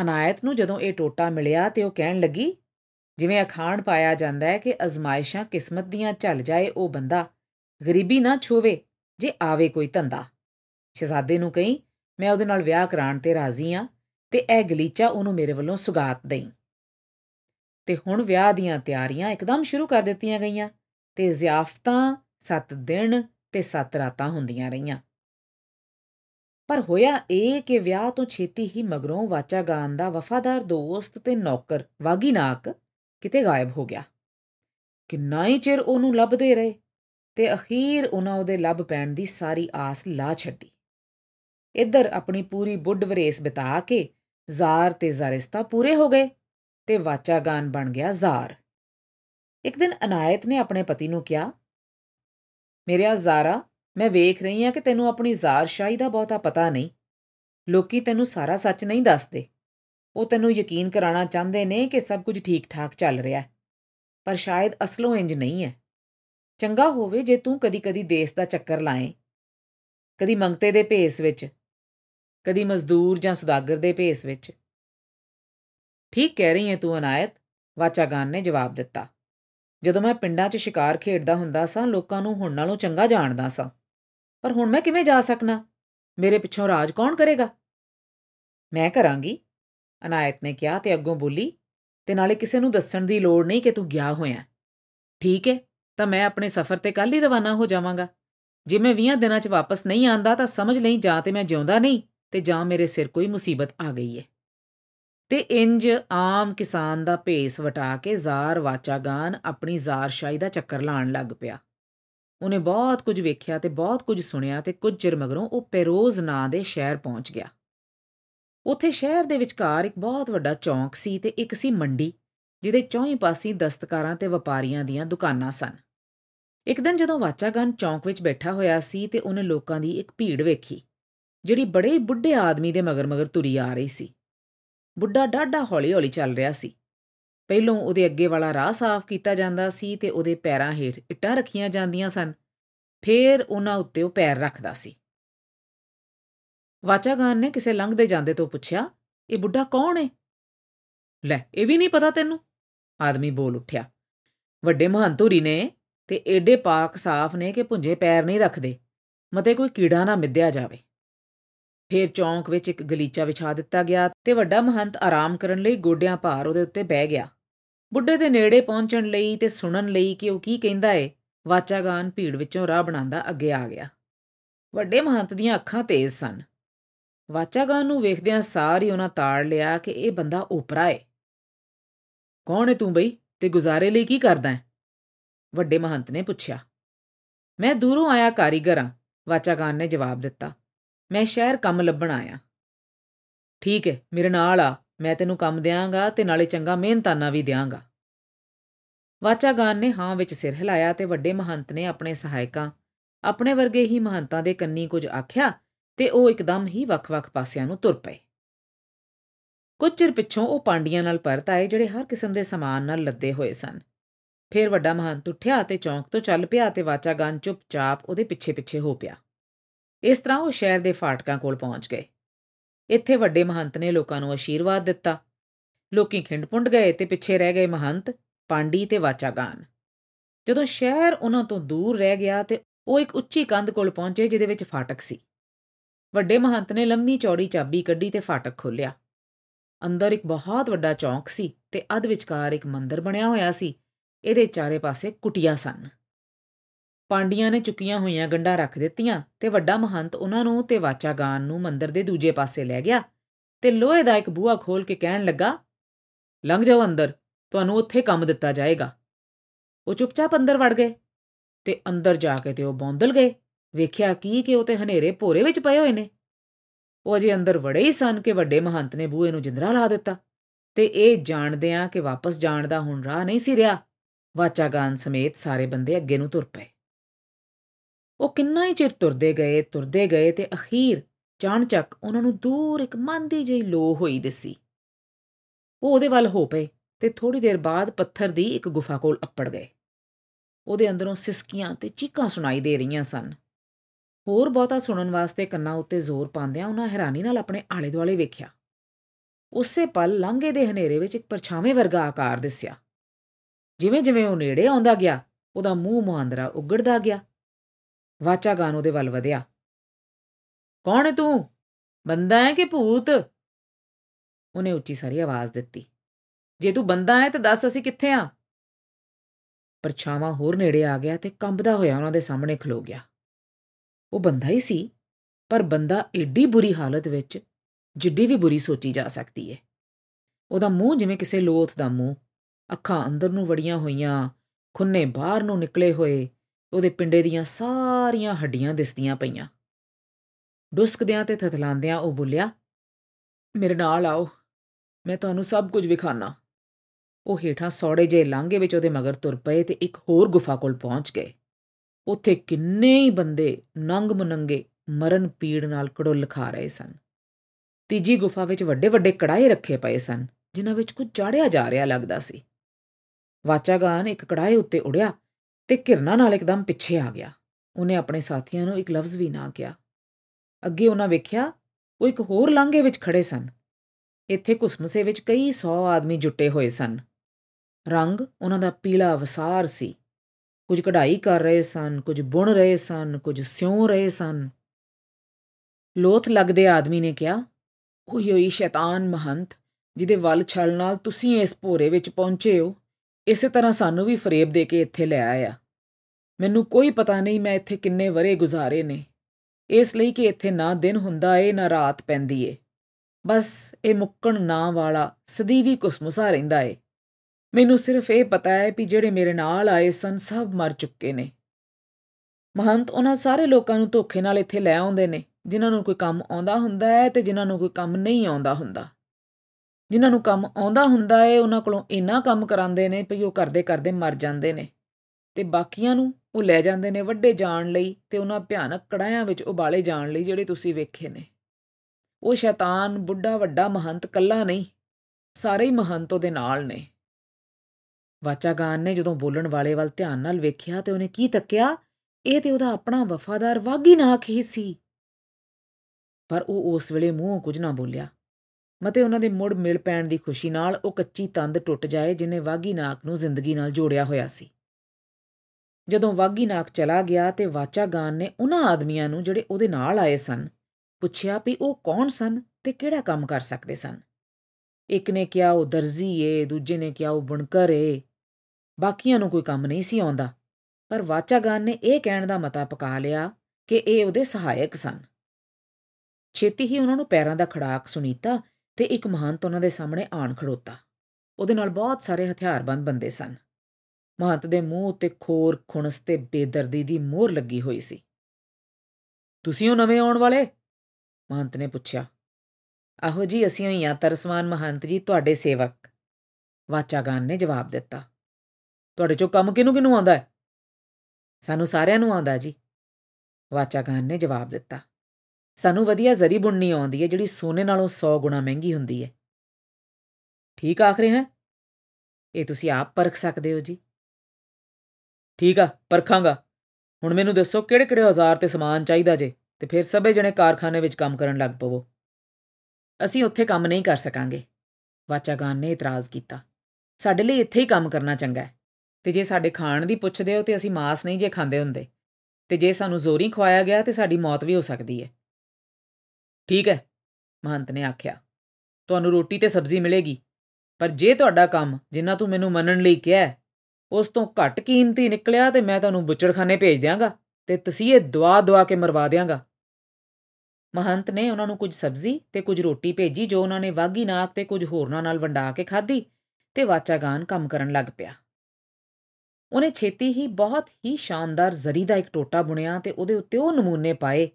S1: ਅਨਾਇਤ ਨੂੰ ਜਦੋਂ ਇਹ ਟੋਟਾ ਮਿਲਿਆ ਤੇ ਉਹ ਕਹਿਣ ਲੱਗੀ ਜਿਵੇਂ ਅਖਾਣ ਪਾਇਆ ਜਾਂਦਾ ਹੈ ਕਿ ਅਜ਼ਮਾਇਸ਼ਾਂ ਕਿਸਮਤ ਦੀਆਂ ਚੱਲ ਜਾਏ ਉਹ ਬੰਦਾ, ਗਰੀਬੀ ਨਾ ਛੋਵੇ, ਜੇ ਆਵੇ ਕੋਈ ਧੰਦਾ। ਸ਼ਹਜ਼ਾਦੇ ਨੂੰ ਕਹੀਂ, ਮੈਂ ਉਹਦੇ ਨਾਲ ਵਿਆਹ ਕਰਾਉਣ ਤੇ ਰਾਜ਼ੀ ਆ ਤੇ ਇਹ ਗਲੀਚਾ ਉਹਨੂੰ ਮੇਰੇ ਵੱਲੋਂ ਸੁਗਾਤ ਦੇਈ। ਤੇ ਹੁਣ ਵਿਆਹ ਦੀਆਂ ਤਿਆਰੀਆਂ ਇੱਕਦਮ ਸ਼ੁਰੂ ਕਰ ਦਿੱਤੀਆਂ ਗਈਆਂ ਤੇ ਜ਼ਿਆਫਤਾਂ 7 ਦਿਨ ਤੇ 7 ਰਾਤਾਂ ਹੁੰਦੀਆਂ ਰਹੀਆਂ। ਪਰ ਹੋਇਆ ਇਹ ਕਿ ਵਿਆਹ ਤੋਂ ਛੇਤੀ ਹੀ ਮਗਰੋਂ ਵਾਚਾਗਾਨ ਦਾ ਵਫਾਦਾਰ ਦੋਸਤ ਤੇ ਨੌਕਰ ਵਾਗੀਨਾਕ ਕਿਤੇ ਗਾਇਬ ਹੋ ਗਿਆ। ਕਿੰਨਾ ਹੀ ਚਿਰ ਉਹਨੂੰ ਲੱਭਦੇ ਰਹੇ ਤੇ ਅਖੀਰ ਉਹਨਾਂ ਉਹਦੇ ਲੱਭ ਪੈਣ ਦੀ ਸਾਰੀ ਆਸ ਲਾ ਛੱਡੀ। ਇੱਧਰ ਆਪਣੀ ਪੂਰੀ ਬੁੱਢ ਵਰੇਸ ਬਿਤਾ ਕੇ ਜ਼ਾਰ ਤੇ ਜ਼ਾਰਿਸਤਾ ਪੂਰੇ ਹੋ ਗਏ ਤੇ ਵਾਚਾਗਾਨ ਬਣ ਗਿਆ ਜ਼ਾਰ। ਇੱਕ ਦਿਨ ਅਨਾਇਤ ਨੇ ਆਪਣੇ ਪਤੀ ਨੂੰ ਕਿਹਾ, ਮੇਰਿਆ ਜ਼ਾਰਾ, ਮੈਂ ਵੇਖ ਰਹੀ ਹਾਂ ਕਿ ਤੈਨੂੰ ਆਪਣੀ ਜ਼ਾਰ ਸ਼ਾਹੀ ਦਾ ਬਹੁਤਾ ਪਤਾ ਨਹੀਂ। ਲੋਕੀ ਤੈਨੂੰ ਸਾਰਾ ਸੱਚ ਨਹੀਂ ਦੱਸਦੇ। ਉਹ ਤੈਨੂੰ ਯਕੀਨ ਕਰਾਉਣਾ ਚਾਹੁੰਦੇ ਨੇ ਕਿ ਸਭ ਕੁਝ ਠੀਕ-ਠਾਕ ਚੱਲ ਰਿਹਾ ਹੈ। ਪਰ ਸ਼ਾਇਦ ਅਸਲੋਂ ਇੰਜ ਨਹੀਂ ਹੈ। ਚੰਗਾ ਹੋਵੇ ਜੇ ਤੂੰ ਕਦੀ-ਕਦੀ ਦੇਸ਼ ਦਾ ਚੱਕਰ ਲਾਏ। ਕਦੀ ਮੰਗਤੇ ਦੇ ਭੇਸ ਵਿੱਚ। ਕਦੀ ਮਜ਼ਦੂਰ ਜਾਂ ਸੁਦਾਗਰ ਦੇ ਭੇਸ ਵਿੱਚ। ਠੀਕ ਕਹਿ ਰਹੀ ਹੈ ਤੂੰ ਅਨਾਇਤ, ਵਾਚਾਗਾਨ ਨੇ ਜਵਾਬ ਦਿੱਤਾ। ਜਦੋਂ ਮੈਂ ਪਿੰਡਾਂ 'ਚ ਸ਼ਿਕਾਰ ਖੇਡਦਾ ਹੁੰਦਾ ਸਾਂ, ਲੋਕਾਂ ਨੂੰ ਹੁਣ ਨਾਲੋਂ ਚੰਗਾ ਜਾਣਦਾ ਸਾਂ। ਪਰ ਹੁਣ ਮੈਂ ਕਿਵੇਂ ਜਾ ਸਕਣਾ? ਮੇਰੇ ਪਿੱਛੋਂ ਰਾਜ ਕੌਣ ਕਰੇਗਾ? ਮੈਂ ਕਰਾਂਗੀ। ਅਨਾਇਤ ਨੇ ਕਿਹਾ ਤੇ ਅੱਗੋਂ ਬੋਲੀ, ਤੇ ਨਾਲੇ ਕਿਸੇ ਨੂੰ ਦੱਸਣ ਦੀ ਲੋੜ ਨਹੀਂ ਕਿ ਤੂੰ ਗਿਆ ਹੋਇਆ ਠੀਕ ਹੈ, ਤਾਂ ਮੈਂ ਆਪਣੇ ਸਫ਼ਰ ਤੇ ਕੱਲ ਹੀ ਰਵਾਨਾ ਹੋ ਜਾਵਾਂਗਾ। ਜੇ ਮੈਂ 20 ਦਿਨਾਂ 'ਚ ਵਾਪਸ ਨਹੀਂ ਆਂਦਾ ਤਾਂ ਸਮਝ ਲਈ ਜਾਂ ਤੇ ਮੈਂ ਜਿਉਂਦਾ ਨਹੀਂ ਤੇ ਜਾਂ ਮੇਰੇ ਸਿਰ ਕੋਈ ਮੁਸੀਬਤ ਆ ਗਈ ਹੈ। ਤੇ ਇੰਜ ਆਮ ਕਿਸਾਨ ਦਾ ਭੇਸ ਵਟਾ ਕੇ ਜ਼ਾਰ ਵਾਚਾਗਾਨ ਆਪਣੀ ਜ਼ਾਰਸ਼ਾਹੀ ਦਾ ਚੱਕਰ ਲਾਣ ਲੱਗ ਪਿਆ। ਉਹਨੇ ਬਹੁਤ ਕੁਝ ਵੇਖਿਆ ਤੇ ਬਹੁਤ ਕੁਝ ਸੁਣਿਆ ਤੇ ਕੁਝ ਚਿਰ ਮਗਰੋਂ ਉਹ ਪੈਰੋਜ਼ ਨਾਂ ਦੇ ਸ਼ਹਿਰ ਪਹੁੰਚ ਗਿਆ। ਉੱਥੇ ਸ਼ਹਿਰ ਦੇ ਵਿਚਕਾਰ ਇੱਕ ਬਹੁਤ ਵੱਡਾ ਚੌਂਕ ਸੀ ਤੇ ਇੱਕ ਸੀ ਮੰਡੀ, ਜਿਹਦੇ ਚੌਹੀਂ ਪਾਸੇ ਦਸਤਕਾਰਾਂ ਤੇ ਵਪਾਰੀਆਂ ਦੀਆਂ ਦੁਕਾਨਾਂ ਸਨ। ਇੱਕ ਦਿਨ ਜਦੋਂ ਵਾਚਾਗਨ ਚੌਂਕ ਵਿੱਚ ਬੈਠਾ ਹੋਇਆ ਸੀ ਤੇ ਉਹਨੇ ਲੋਕਾਂ ਦੀ ਇੱਕ ਭੀੜ ਵੇਖੀ, ਜਿਹੜੀ ਬੜੇ ਬੁੱਢੇ ਆਦਮੀ ਦੇ ਮਗਰ-ਮਗਰ ਤੁਰੀ ਆ ਰਹੀ ਸੀ। ਬੁੱਢਾ ਡਾਢਾ ਹੌਲੀ-ਹੌਲੀ ਚੱਲ ਰਿਹਾ ਸੀ। ਪਹਿਲੋਂ ਉਹਦੇ ਅੱਗੇ ਵਾਲਾ ਰਾਹ ਸਾਫ਼ ਕੀਤਾ ਜਾਂਦਾ ਸੀ ਤੇ ਉਹਦੇ ਪੈਰਾਂ ਹੇਠ ਇੱਟਾਂ ਰੱਖੀਆਂ ਜਾਂਦੀਆਂ ਸਨ। ਫੇਰ ਉਹਨਾਂ ਉੱਤੇ ਉਹ ਪੈਰ ਰੱਖਦਾ ਸੀ। ਵਾਚਾਗਾਨ ਨੇ ਕਿਸੇ ਲੰਘਦੇ ਜਾਂਦੇ ਤੋਂ ਪੁੱਛਿਆ, ਇਹ ਬੁੱਢਾ ਕੌਣ ਹੈ ਲੈ, ਇਹ ਵੀ ਨਹੀਂ ਪਤਾ ਤੈਨੂੰ? ਆਦਮੀ ਬੋਲ ਉੱਠਿਆ। ਵੱਡੇ ਮਹੰਤੂਰੀ ਨੇ ਤੇ ਏਡੇ ਪਾਕ ਸਾਫ਼ ਨੇ ਕਿ ਪੁੰਜੇ ਪੈਰ ਨਹੀਂ ਰੱਖਦੇ। ਮਤੇ ਕੋਈ ਕੀੜਾ ਨਾ ਮਿੱਧਿਆ ਜਾਵੇ। ਫੇਰ ਚੌਂਕ ਵਿੱਚ ਇੱਕ ਗਲੀਚਾ ਵਿਛਾ ਦਿੱਤਾ ਗਿਆ ਤੇ ਵੱਡਾ ਮਹੰਤ ਆਰਾਮ ਕਰਨ ਲਈ ਗੋਡਿਆਂ ਭਾਰ ਉਹਦੇ ਉੱਤੇ ਬਹਿ ਗਿਆ। ਬੁੱਢੇ ਦੇ ਨੇੜੇ ਪਹੁੰਚਣ ਲਈ ਤੇ ਸੁਣਨ ਲਈ ਕਿ ਉਹ ਕੀ ਕਹਿੰਦਾ ਏ, ਵਾਚਾਗਾਨ ਭੀੜ ਵਿੱਚੋਂ ਰਾਹ ਬਣਾਉਂਦਾ ਅੱਗੇ ਆ ਗਿਆ। ਵੱਡੇ ਮਹੰਤ ਦੀਆਂ ਅੱਖਾਂ ਤੇਜ਼ ਸਨ। ਵਾਚਾਗਾਨ ਨੂੰ ਵੇਖਦਿਆਂ ਸਾਰ ਹੀ ਉਹਨਾਂ ਤਾੜ ਲਿਆ ਕਿ ਇਹ ਬੰਦਾ ਉਪਰਾ ਏ। ਕੌਣ ਏ ਤੂੰ ਬਈ? ਤੇ ਗੁਜ਼ਾਰੇ ਲਈ ਕੀ ਕਰਦਾ ਹੈ ਵੱਡੇ ਮਹੰਤ ਨੇ ਪੁੱਛਿਆ। ਮੈਂ ਦੂਰੋਂ ਆਇਆ ਕਾਰੀਗਰ ਹਾਂ ਵਾਚਾਗਾਨ ਨੇ ਜਵਾਬ ਦਿੱਤਾ। ਮੈਂ ਸ਼ਹਿਰ ਕੰਮ ਲੱਭਣ ਆਇਆ। ਠੀਕ ਹੈ ਮੇਰੇ ਨਾਲ ਆ, ਮੈਂ ਤੈਨੂੰ ਕੰਮ ਦਿਆਂਗਾ ਤੇ ਨਾਲੇ ਚੰਗਾ ਮਿਹਨਤਾਨਾ ਵੀ ਦਿਆਂਗਾ। ਵਾਚਾਗਾਨ ਨੇ ਹਾਂ ਵਿੱਚ ਸਿਰ ਹਿਲਾਇਆ ਤੇ ਵੱਡੇ ਮਹੰਤ ਨੇ ਆਪਣੇ ਸਹਾਇਕਾਂ, ਆਪਣੇ ਵਰਗੇ ਹੀ ਮਹੰਤਾਂ ਦੇ ਕੰਨੀ ਕੁਝ ਆਖਿਆ ਤੇ ਉਹ ਇੱਕਦਮ ਹੀ ਵੱਖ-ਵੱਖ ਪਾਸਿਆਂ ਨੂੰ ਤੁਰ ਪਏ। ਕੁਝ ਚਿਰ ਪਿੱਛੋਂ ਉਹ ਪਾਂਡੀਆਂ ਨਾਲ ਪਰਤ ਆਏ ਜਿਹੜੇ ਹਰ ਕਿਸਮ ਦੇ ਸਮਾਨ ਨਾਲ ਲੱਦੇ ਹੋਏ ਸਨ। ਫਿਰ ਵੱਡਾ ਮਹੰਤ ਉੱਠਿਆ ਤੇ ਚੌਂਕ ਤੋਂ ਚੱਲ ਪਿਆ ਤੇ ਵਾਚਾਗਾਨ ਚੁੱਪਚਾਪ ਉਹਦੇ ਪਿੱਛੇ-ਪਿੱਛੇ ਹੋ ਪਿਆ। ਇਸ ਤਰ੍ਹਾਂ ਉਹ ਸ਼ਹਿਰ ਦੇ ਫਾਟਕਾਂ ਕੋਲ ਪਹੁੰਚ ਗਏ। ਇੱਥੇ ਵੱਡੇ ਮਹੰਤ ਨੇ ਲੋਕਾਂ ਨੂੰ ਅਸ਼ੀਰਵਾਦ ਦਿੱਤਾ। ਲੋਕੀ ਖਿੰਡਪੁੰਡ ਗਏ ਤੇ ਪਿੱਛੇ ਰਹਿ ਗਏ ਮਹੰਤ, ਪਾਂਡੀ ਤੇ ਵਾਚਾਗਾਨ। ਜਦੋਂ ਸ਼ਹਿਰ ਉਹਨਾਂ ਤੋਂ ਦੂਰ ਰਹਿ ਗਿਆ ਤੇ ਉਹ ਇੱਕ ਉੱਚੀ ਕੰਧ ਕੋਲ ਪਹੁੰਚੇ ਜਿਹਦੇ ਵਿੱਚ ਫਾਟਕ ਸੀ। ਵੱਡੇ ਮਹੰਤ ਨੇ ਲੰਮੀ ਚੌੜੀ ਚਾਬੀ ਕੱਢੀ ਤੇ ਫਾਟਕ ਖੋਲ੍ਹਿਆ। ਅੰਦਰ ਇੱਕ ਬਹੁਤ ਵੱਡਾ ਚੌਂਕ ਸੀ ਤੇ ਅਧ ਵਿਚਕਾਰ ਇੱਕ ਮੰਦਰ ਬਣਿਆ ਹੋਇਆ ਸੀ। ਇਹਦੇ ਚਾਰੇ ਪਾਸੇ ਕੁਟੀਆਂ ਸਨ। ਪਾਂਡੀਆਂ ਨੇ ਚੁੱਕੀਆਂ ਹੋਈਆਂ ਗੰਡਾਂ ਰੱਖ ਦਿੱਤੀਆਂ ਤੇ ਵੱਡਾ ਮਹੰਤ ਉਹਨਾਂ ਨੂੰ ਤੇ ਵਾਚਾਗਾਨ ਨੂੰ ਮੰਦਰ ਦੇ ਦੂਜੇ ਪਾਸੇ ਲੈ ਗਿਆ ਤੇ ਲੋਹੇ ਦਾ ਇੱਕ ਬੂਹਾ ਖੋਲ ਕੇ ਕਹਿਣ ਲੱਗਾ, ਲੰਘ ਜਾਓ ਅੰਦਰ, ਤੁਹਾਨੂੰ ਉੱਥੇ ਕੰਮ ਦਿੱਤਾ ਜਾਏਗਾ। ਉਹ ਚੁੱਪਚਾਪ ਅੰਦਰ ਵੜ ਗਏ ਤੇ ਅੰਦਰ ਜਾ ਕੇ ਤੇ ਉਹ ਬੌਂਦਲ ਗਏ। ਵੇਖਿਆ ਕੀ ਕਿ ਉਹ ਤੇ ਹਨੇਰੇ ਭੋਰੇ ਵਿੱਚ ਪਏ ਹੋਏ ਨੇ। ਉਹ ਅਜੇ ਅੰਦਰ ਵੜੇ ਹੀ ਸਨ ਕਿ ਵੱਡੇ ਮਹੰਤ ਨੇ ਬੂਹੇ ਨੂੰ ਜਿੰਦਰਾ ਲਾ ਦਿੱਤਾ ਤੇ ਇਹ ਜਾਣਦਿਆਂ ਕਿ ਵਾਪਸ ਜਾਣ ਦਾ ਹੁਣ ਰਾਹ ਨਹੀਂ ਸੀ ਰਿਹਾ। ਵਾਚਾਗਾਨ ਸਮੇਤ ਸਾਰੇ ਬੰਦੇ ਅੱਗੇ ਨੂੰ ਤੁਰ ਪਏ। ਉਹ ਕਿੰਨਾ ਹੀ ਚਿਰ ਤੁਰਦੇ ਗਏ ਤੁਰਦੇ ਗਏ ਤੇ ਅਖੀਰ ਚਾਣਚੱਕ ਉਹਨਾਂ ਨੂੰ ਦੂਰ ਇੱਕ ਮੰਦੀ ਜਿਹੀ ਲੋ ਹੋਈ ਦਿਸੀ। ਉਹ ਉਹਦੇ ਵੱਲ ਹੋ ਪਏ ਤੇ ਥੋੜੀ ਦੇਰ ਬਾਅਦ ਪੱਥਰ ਦੀ ਇੱਕ ਗੁਫਾ ਕੋਲ ਅੱਪੜ ਗਏ। ਉਹਦੇ ਅੰਦਰੋਂ ਸਿਸਕੀਆਂ ਤੇ ਚੀਕਾਂ ਸੁਣਾਈ ਦੇ ਰਹੀਆਂ ਸਨ। ਹੋਰ ਬਹੁਤਾ ਸੁਣਨ ਵਾਸਤੇ ਕੰਨਾਂ ਉੱਤੇ ਜ਼ੋਰ ਪਾਉਂਦਿਆਂ ਉਹਨਾਂ ਹੈਰਾਨੀ ਨਾਲ ਆਪਣੇ ਆਲੇ ਦੁਆਲੇ ਵੇਖਿਆ। ਉਸੇ ਪਲ ਲਾਂਘੇ ਦੇ ਹਨੇਰੇ ਵਿੱਚ ਇੱਕ ਪਰਛਾਵੇਂ ਵਰਗਾ ਆਕਾਰ ਦਿਸਿਆ। ਜਿਵੇਂ ਜਿਵੇਂ ਉਹ ਨੇੜੇ ਆਉਂਦਾ ਗਿਆ, ਉਹਦਾ ਮੂੰਹ ਮੁਹਾਂਦਰਾ ਉਗੜਦਾ ਗਿਆ। ਵਾਚਾ ਗਾਨ ਉਹਦੇ ਵੱਲ ਵਧਿਆ। ਕੌਣ ਹੈ ਤੂੰ? ਬੰਦਾ ਹੈ ਕਿ ਭੂਤ? ਉਹਨੇ ਉੱਚੀ ਸਾਰੀ ਆਵਾਜ਼ ਦਿੱਤੀ। ਜੇ ਤੂੰ ਬੰਦਾ ਹੈ ਤਾਂ ਦੱਸ ਅਸੀਂ ਕਿੱਥੇ ਆ? ਪਰਛਾਵਾਂ ਹੋਰ ਨੇੜੇ ਆ ਗਿਆ ਤੇ ਕੰਬਦਾ ਹੋਇਆ ਉਹਨਾਂ ਦੇ ਸਾਹਮਣੇ ਖਲੋ ਗਿਆ। ਉਹ ਬੰਦਾ ਹੀ ਸੀ, ਪਰ ਬੰਦਾ ਏਡੀ ਬੁਰੀ ਹਾਲਤ ਵਿੱਚ ਜਿੱਡੀ ਵੀ ਬੁਰੀ ਸੋਚੀ ਜਾ ਸਕਦੀ ਹੈ ਉਹਦਾ ਮੂੰਹ ਜਿਵੇਂ ਕਿਸੇ ਲੋਥ ਦਾ ਮੂੰਹ, ਅੱਖਾਂ ਅੰਦਰ ਨੂੰ ਵੜੀਆਂ ਹੋਈਆਂ, ਖੁੰਨੇ ਬਾਹਰ ਨੂੰ ਨਿਕਲੇ ਹੋਏ, ਉਹਦੇ ਪਿੰਡੇ ਦੀਆਂ ਸਾਰੀਆਂ ਹੱਡੀਆਂ ਦਿਸਦੀਆਂ ਪਈਆਂ। ਡੁਸਕਦਿਆਂ ਤੇ ਥਥਲਾਂਦਿਆਂ ਉਹ ਬੋਲਿਆ, ਮੇਰੇ ਨਾਲ ਆਓ, ਮੈਂ ਤੁਹਾਨੂੰ ਸਭ ਕੁਝ ਵਿਖਾਣਾ ਉਹ ਹੇਠਾਂ ਸੌੜੇ ਜੇ ਲਾਂਗੇ ਵਿੱਚ ਉਹਦੇ ਮਗਰ ਤੁਰ ਪਏ ਤੇ ਇੱਕ ਹੋਰ ਗੁਫਾ ਕੋਲ ਪਹੁੰਚ ਗਏ। ਉੱਥੇ ਕਿੰਨੇ ਹੀ ਬੰਦੇ ਨੰਗ ਮੁਨੰਗੇ ਮਰਨ ਪੀੜ ਨਾਲ ਕੜੁੱਲ ਖਾ ਰਹੇ ਸਨ। ਤੀਜੀ ਗੁਫਾ ਵਿੱਚ ਵੱਡੇ ਵੱਡੇ ਕੜਾਏ ਰੱਖੇ ਪਏ ਸਨ, ਜਿਨ੍ਹਾਂ ਵਿੱਚ ਕੁਝ ਚਾੜਿਆ ਜਾ ਰਿਹਾ ਲੱਗਦਾ ਸੀ। ਵਾਚਾਗਾਨ ਇੱਕ ਕੜਾਏ ਉੱਤੇ ਉੜਿਆ ਤੇ ਕਿਰਨਾ ਨਾਲ ਇੱਕਦਮ ਪਿੱਛੇ ਆ ਗਿਆ। ਉਹਨੇ ਆਪਣੇ ਸਾਥੀਆਂ ਨੂੰ ਇੱਕ ਲਫ਼ਜ਼ ਵੀ ਨਾ ਕਿਹਾ। ਅੱਗੇ ਉਹਨਾਂ ਵੇਖਿਆ, ਉਹ ਇੱਕ ਹੋਰ ਲਾਂਘੇ ਵਿੱਚ ਖੜੇ ਸਨ। ਇੱਥੇ ਕੁਸਮਸੇ ਵਿੱਚ ਕਈ 100 ਆਦਮੀ ਜੁਟੇ ਹੋਏ ਸਨ। ਰੰਗ ਉਹਨਾਂ ਦਾ ਪੀਲਾ ਵਸਾਰ ਸੀ। ਕੁਝ ਕਢਾਈ ਕਰ ਰਹੇ ਸਨ, ਕੁਝ ਬੁਣ ਰਹੇ ਸਨ, ਕੁਝ ਸਿਉਂ ਰਹੇ ਸਨ। ਲੋਥ ਲੱਗਦੇ ਆਦਮੀ ਨੇ ਕਿਹਾ, ਓਏ ਓਏ ਸ਼ੈਤਾਨ ਮਹੰਤ, ਜਿਹਦੇ ਵੱਲ ਛਲ ਨਾਲ ਤੁਸੀਂ ਇਸ ਭੋਰੇ ਵਿੱਚ ਪਹੁੰਚੇ ਹੋ, ਇਸੇ ਤਰ੍ਹਾਂ ਸਾਨੂੰ ਵੀ ਫਰੇਬ ਦੇ ਕੇ ਇੱਥੇ ਲੈ ਆਇਆ। ਮੈਨੂੰ ਕੋਈ ਪਤਾ ਨਹੀਂ ਮੈਂ ਇੱਥੇ ਕਿੰਨੇ ਵਰੇ ਗੁਜ਼ਾਰੇ ਨੇ। ਇਸ ਲਈ ਕਿ ਇੱਥੇ ਨਾ ਦਿਨ ਹੁੰਦਾ ਏ, ਨਾ ਰਾਤ ਪੈਂਦੀ ਏ। ਬਸ ਇਹ ਮੁੱਕਣ ਨਾ ਵਾਲਾ ਸਦੀਵੀ ਕੁਸਮੁਸਾ ਰਹਿੰਦਾ ਏ। ਮੈਨੂੰ ਸਿਰਫ ਇਹ ਪਤਾ ਹੈ ਕਿ ਜਿਹੜੇ ਮੇਰੇ ਨਾਲ ਆਏ ਸਨ, ਸਭ ਮਰ ਚੁੱਕੇ ਨੇ। ਮਹੰਤ, ਉਹਨਾਂ ਸਾਰੇ ਲੋਕਾਂ ਨੂੰ ਧੋਖੇ ਨਾਲ ਇੱਥੇ ਲੈ ਆਉਂਦੇ ਨੇ, ਜਿਨ੍ਹਾਂ ਨੂੰ ਕੋਈ ਕੰਮ ਆਉਂਦਾ ਹੁੰਦਾ ਹੈ ਤੇ ਜਿਨ੍ਹਾਂ ਨੂੰ ਕੋਈ ਕੰਮ ਨਹੀਂ ਆਉਂਦਾ ਹੁੰਦਾ। ਜਿਨ੍ਹਾਂ ਨੂੰ ਕੰਮ ਆਉਂਦਾ ਹੁੰਦਾ ਹੈ, ਉਹਨਾਂ ਕੋਲੋਂ ਇੰਨਾ ਕੰਮ ਕਰਾਉਂਦੇ ਨੇ ਕਿ ਉਹ ਕਰਦੇ ਕਰਦੇ ਮਰ ਜਾਂਦੇ ਨੇ। ਤੇ ਬਾਕੀਆਂ ਨੂੰ ਉਹ ਲੈ ਜਾਂਦੇ ਨੇ ਵੱਡੇ ਜਾਣ ਲਈ ਤੇ ਉਹਨਾਂ ਭਿਆਨਕ ਕੜਾਇਆਂ ਵਿੱਚ ਉਬਾਲੇ ਜਾਣ ਲਈ ਜਿਹੜੇ ਤੁਸੀਂ ਵੇਖੇ ਨੇ। ਉਹ ਸ਼ੈਤਾਨ, ਬੁੱਢਾ, ਵੱਡਾ ਮਹੰਤ ਕੱਲਾ ਨਹੀਂ, ਸਾਰੇ ਹੀ ਮਹੰਤ ਉਹਦੇ ਨਾਲ ਨੇ। ਵਾਚਾਗਾਨ ਨੇ ਜਦੋਂ ਬੋਲਣ ਵਾਲੇ ਵੱਲ ਧਿਆਨ ਨਾਲ ਵੇਖਿਆ ਤੇ ਉਹਨੇ ਕੀ ਤੱਕਿਆ? ਇਹ ਤੇ ਉਹਦਾ ਆਪਣਾ ਵਫਾਦਾਰ ਵਾਗੀ ਨਾਕ ਹੀ ਸੀ। ਪਰ ਉਹ ਉਸ ਵੇਲੇ ਮੂੰਹੋਂ ਕੁਝ ਨਾ ਬੋਲਿਆ। ਮਤੇ ਉਹਨਾਂ ਦੇ ਮੁੜ ਮਿਲ ਪੈਣ ਦੀ ਖੁਸ਼ੀ ਨਾਲ ਉਹ ਕੱਚੀ ਤੰਦ ਟੁੱਟ ਜਾਏ ਜਿਨੇ ਵਾਗੀ ਨਾਕ ਨੂੰ ਜ਼ਿੰਦਗੀ ਨਾਲ ਜੋੜਿਆ ਹੋਇਆ ਸੀ। ਜਦੋਂ ਵਾਗੀ ਨਾਕ ਚਲਾ ਗਿਆ ਤੇ ਵਾਚਾਗਾਨ ਨੇ ਉਹਨਾਂ ਆਦਮੀਆਂ ਨੂੰ ਜਿਹੜੇ ਉਹਦੇ ਨਾਲ ਆਏ ਸਨ, ਪੁੱਛਿਆ ਵੀ ਉਹ ਕੌਣ ਸਨ ਤੇ ਕਿਹੜਾ ਕੰਮ ਕਰ ਸਕਦੇ ਸਨ? ਇੱਕ ਨੇ ਕਿਹਾ ਉਹ ਦਰਜ਼ੀ ਏ, ਦੂਜੇ ਨੇ ਕਿਹਾ ਉਹ ਬੁਣਕਰ ਏ। ਬਾਕੀਆਂ ਨੂੰ ਕੋਈ ਕੰਮ ਨਹੀਂ ਸੀ ਆਉਂਦਾ। ਪਰ ਵਾਚਾਗਾਨ ਨੇ ਇਹ ਕਹਿਣ ਦਾ ਮਤਾ ਪਕਾ ਲਿਆ ਕਿ ਇਹ ਉਹਦੇ ਸਹਾਇਕ ਸਨ। ਛੇਤੀ ਹੀ ਉਹਨਾਂ ਨੂੰ ਪੈਰਾਂ ਦਾ ਖੜਾਕ ਸੁਨੀਤਾ ਤੇ ਇੱਕ ਮਹੰਤ ਉਹਨਾਂ ਦੇ ਸਾਹਮਣੇ ਆਣ ਖੜੋਤਾ। ਉਹਦੇ ਨਾਲ ਬਹੁਤ ਸਾਰੇ ਹਥਿਆਰਬੰਦ ਬੰਦੇ ਸਨ। ਮਹੰਤ ਦੇ ਮੂੰਹ ਉੱਤੇ ਖੋਰ, ਖੁਣਸ ਤੇ ਬੇਦਰਦੀ ਦੀ ਮੋਹਰ ਲੱਗੀ ਹੋਈ ਸੀ। ਤੁਸੀਂ ਉਹ ਨਵੇਂ ਆਉਣ ਵਾਲੇ? ਮਹੰਤ ਨੇ ਪੁੱਛਿਆ। ਆਹੋ ਜੀ, ਅਸੀਂ ਹੋਈ ਆ ਤਰਸਵਾਨ ਮਹੰਤ ਜੀ, ਤੁਹਾਡੇ ਸੇਵਕ। ਵਾਚਾਗਾਨ ਨੇ ਜਵਾਬ ਦਿੱਤਾ। ਤੁਹਾਡੇ ਚੋਂ ਕੰਮ ਕਿਨੂੰ ਕਿਨੂੰ ਆਉਂਦਾ ਹੈ? ਸਾਨੂੰ ਸਾਰਿਆਂ ਨੂੰ ਆਉਂਦਾ ਜੀ। ਵਾਚਾਗਾਨ ਨੇ ਜਵਾਬ ਦਿੱਤਾ। ਸਾਨੂੰ ਵਧੀਆ ਜ਼ਰੀ ਬੁਣਨੀ ਆਉਂਦੀ ਹੈ, ਜਿਹੜੀ ਸੋਨੇ ਨਾਲੋਂ 100 ਗੁਣਾ ਮਹਿੰਗੀ ਹੁੰਦੀ ਹੈ। ਠੀਕ ਆਖ ਰਹੇ ਹੈ? ਇਹ ਤੁਸੀਂ ਆਪ ਪਰਖ ਸਕਦੇ ਹੋ ਜੀ। ਠੀਕ ਆ, ਪਰਖਾਂਗਾ। ਹੁਣ ਮੈਨੂੰ ਦੱਸੋ ਕਿਹੜੇ ਕਿਹੜੇ ਔਜ਼ਾਰ ਤੇ ਸਮਾਨ ਚਾਹੀਦਾ ਜੇ, ਤੇ ਫਿਰ ਸਭੇ ਜਣੇ ਕਾਰਖਾਨੇ ਵਿੱਚ ਕੰਮ ਕਰਨ ਲੱਗ ਪਵੋ। ਅਸੀਂ ਉੱਥੇ ਕੰਮ ਨਹੀਂ ਕਰ ਸਕਾਂਗੇ। ਵਾਚਾਗਾਨ ਨੇ ਇਤਰਾਜ਼ ਕੀਤਾ। ਸਾਡੇ ਲਈ ਇੱਥੇ ਹੀ ਕੰਮ ਕਰਨਾ ਚੰਗਾ ਹੈ। ਤੇ ਜੇ ਸਾਡੇ ਖਾਣ ਦੀ ਪੁੱਛਦੇ ਹੋ ਤੇ ਅਸੀਂ ਮਾਸ ਨਹੀਂ ਜੇ ਖਾਂਦੇ ਹੁੰਦੇ। ਤੇ ਜੇ ਸਾਨੂੰ ਜ਼ੋਰੀ ਖਵਾਇਆ ਗਿਆ ਤੇ ਸਾਡੀ ਮੌਤ ਵੀ ਹੋ ਸਕਦੀ ਹੈ। ਠੀਕ ਹੈ, ਮਹੰਤ ਨੇ ਆਖਿਆ। ਤੁਹਾਨੂੰ ਰੋਟੀ ਤੇ ਸਬਜ਼ੀ ਮਿਲੇਗੀ, ਪਰ ਜੇ ਤੁਹਾਡਾ ਕੰਮ, ਜਿੰਨਾ ਤੂੰ ਮੈਨੂੰ ਮੰਨਣ ਲਈ ਕਿਹਾ, ਉਸ ਤੋਂ ਘੱਟ ਕੀਮਤੀ ਨਿਕਲਿਆ ਤੇ ਮੈਂ ਤੁਹਾਨੂੰ ਬੁੱਚੜਖਾਨੇ ਭੇਜ ਦਿਆਂਗਾ ਤੇ ਤਸੀਹੇ ਦਵਾ ਦਵਾ ਕੇ ਮਰਵਾ ਦਿਆਂਗਾ। ਮਹੰਤ ਨੇ ਉਹਨਾਂ ਨੂੰ ਕੁਝ ਸਬਜ਼ੀ ਤੇ ਕੁਝ ਰੋਟੀ ਭੇਜੀ ਜੋ ਉਹਨਾਂ ਨੇ ਵਾਗੀ ਨਾਕ ਤੇ ਕੁਝ ਹੋਰਨਾਂ ਨਾਲ ਵੰਡਾ ਕੇ ਖਾਧੀ ਤੇ ਵਾਚਾਗਾਨ ਕੰਮ ਕਰਨ ਲੱਗ ਪਿਆ। ਉਹਨੇ ਛੇਤੀ ਹੀ ਬਹੁਤ ਹੀ ਸ਼ਾਨਦਾਰ ਜ਼ਰੀ ਦਾ ਇੱਕ ਟੋਟਾ ਬੁਣਿਆ ਤੇ ਉਹਦੇ ਉੱਤੇ ਉਹ ਨਮੂਨੇ ਪਾਏ,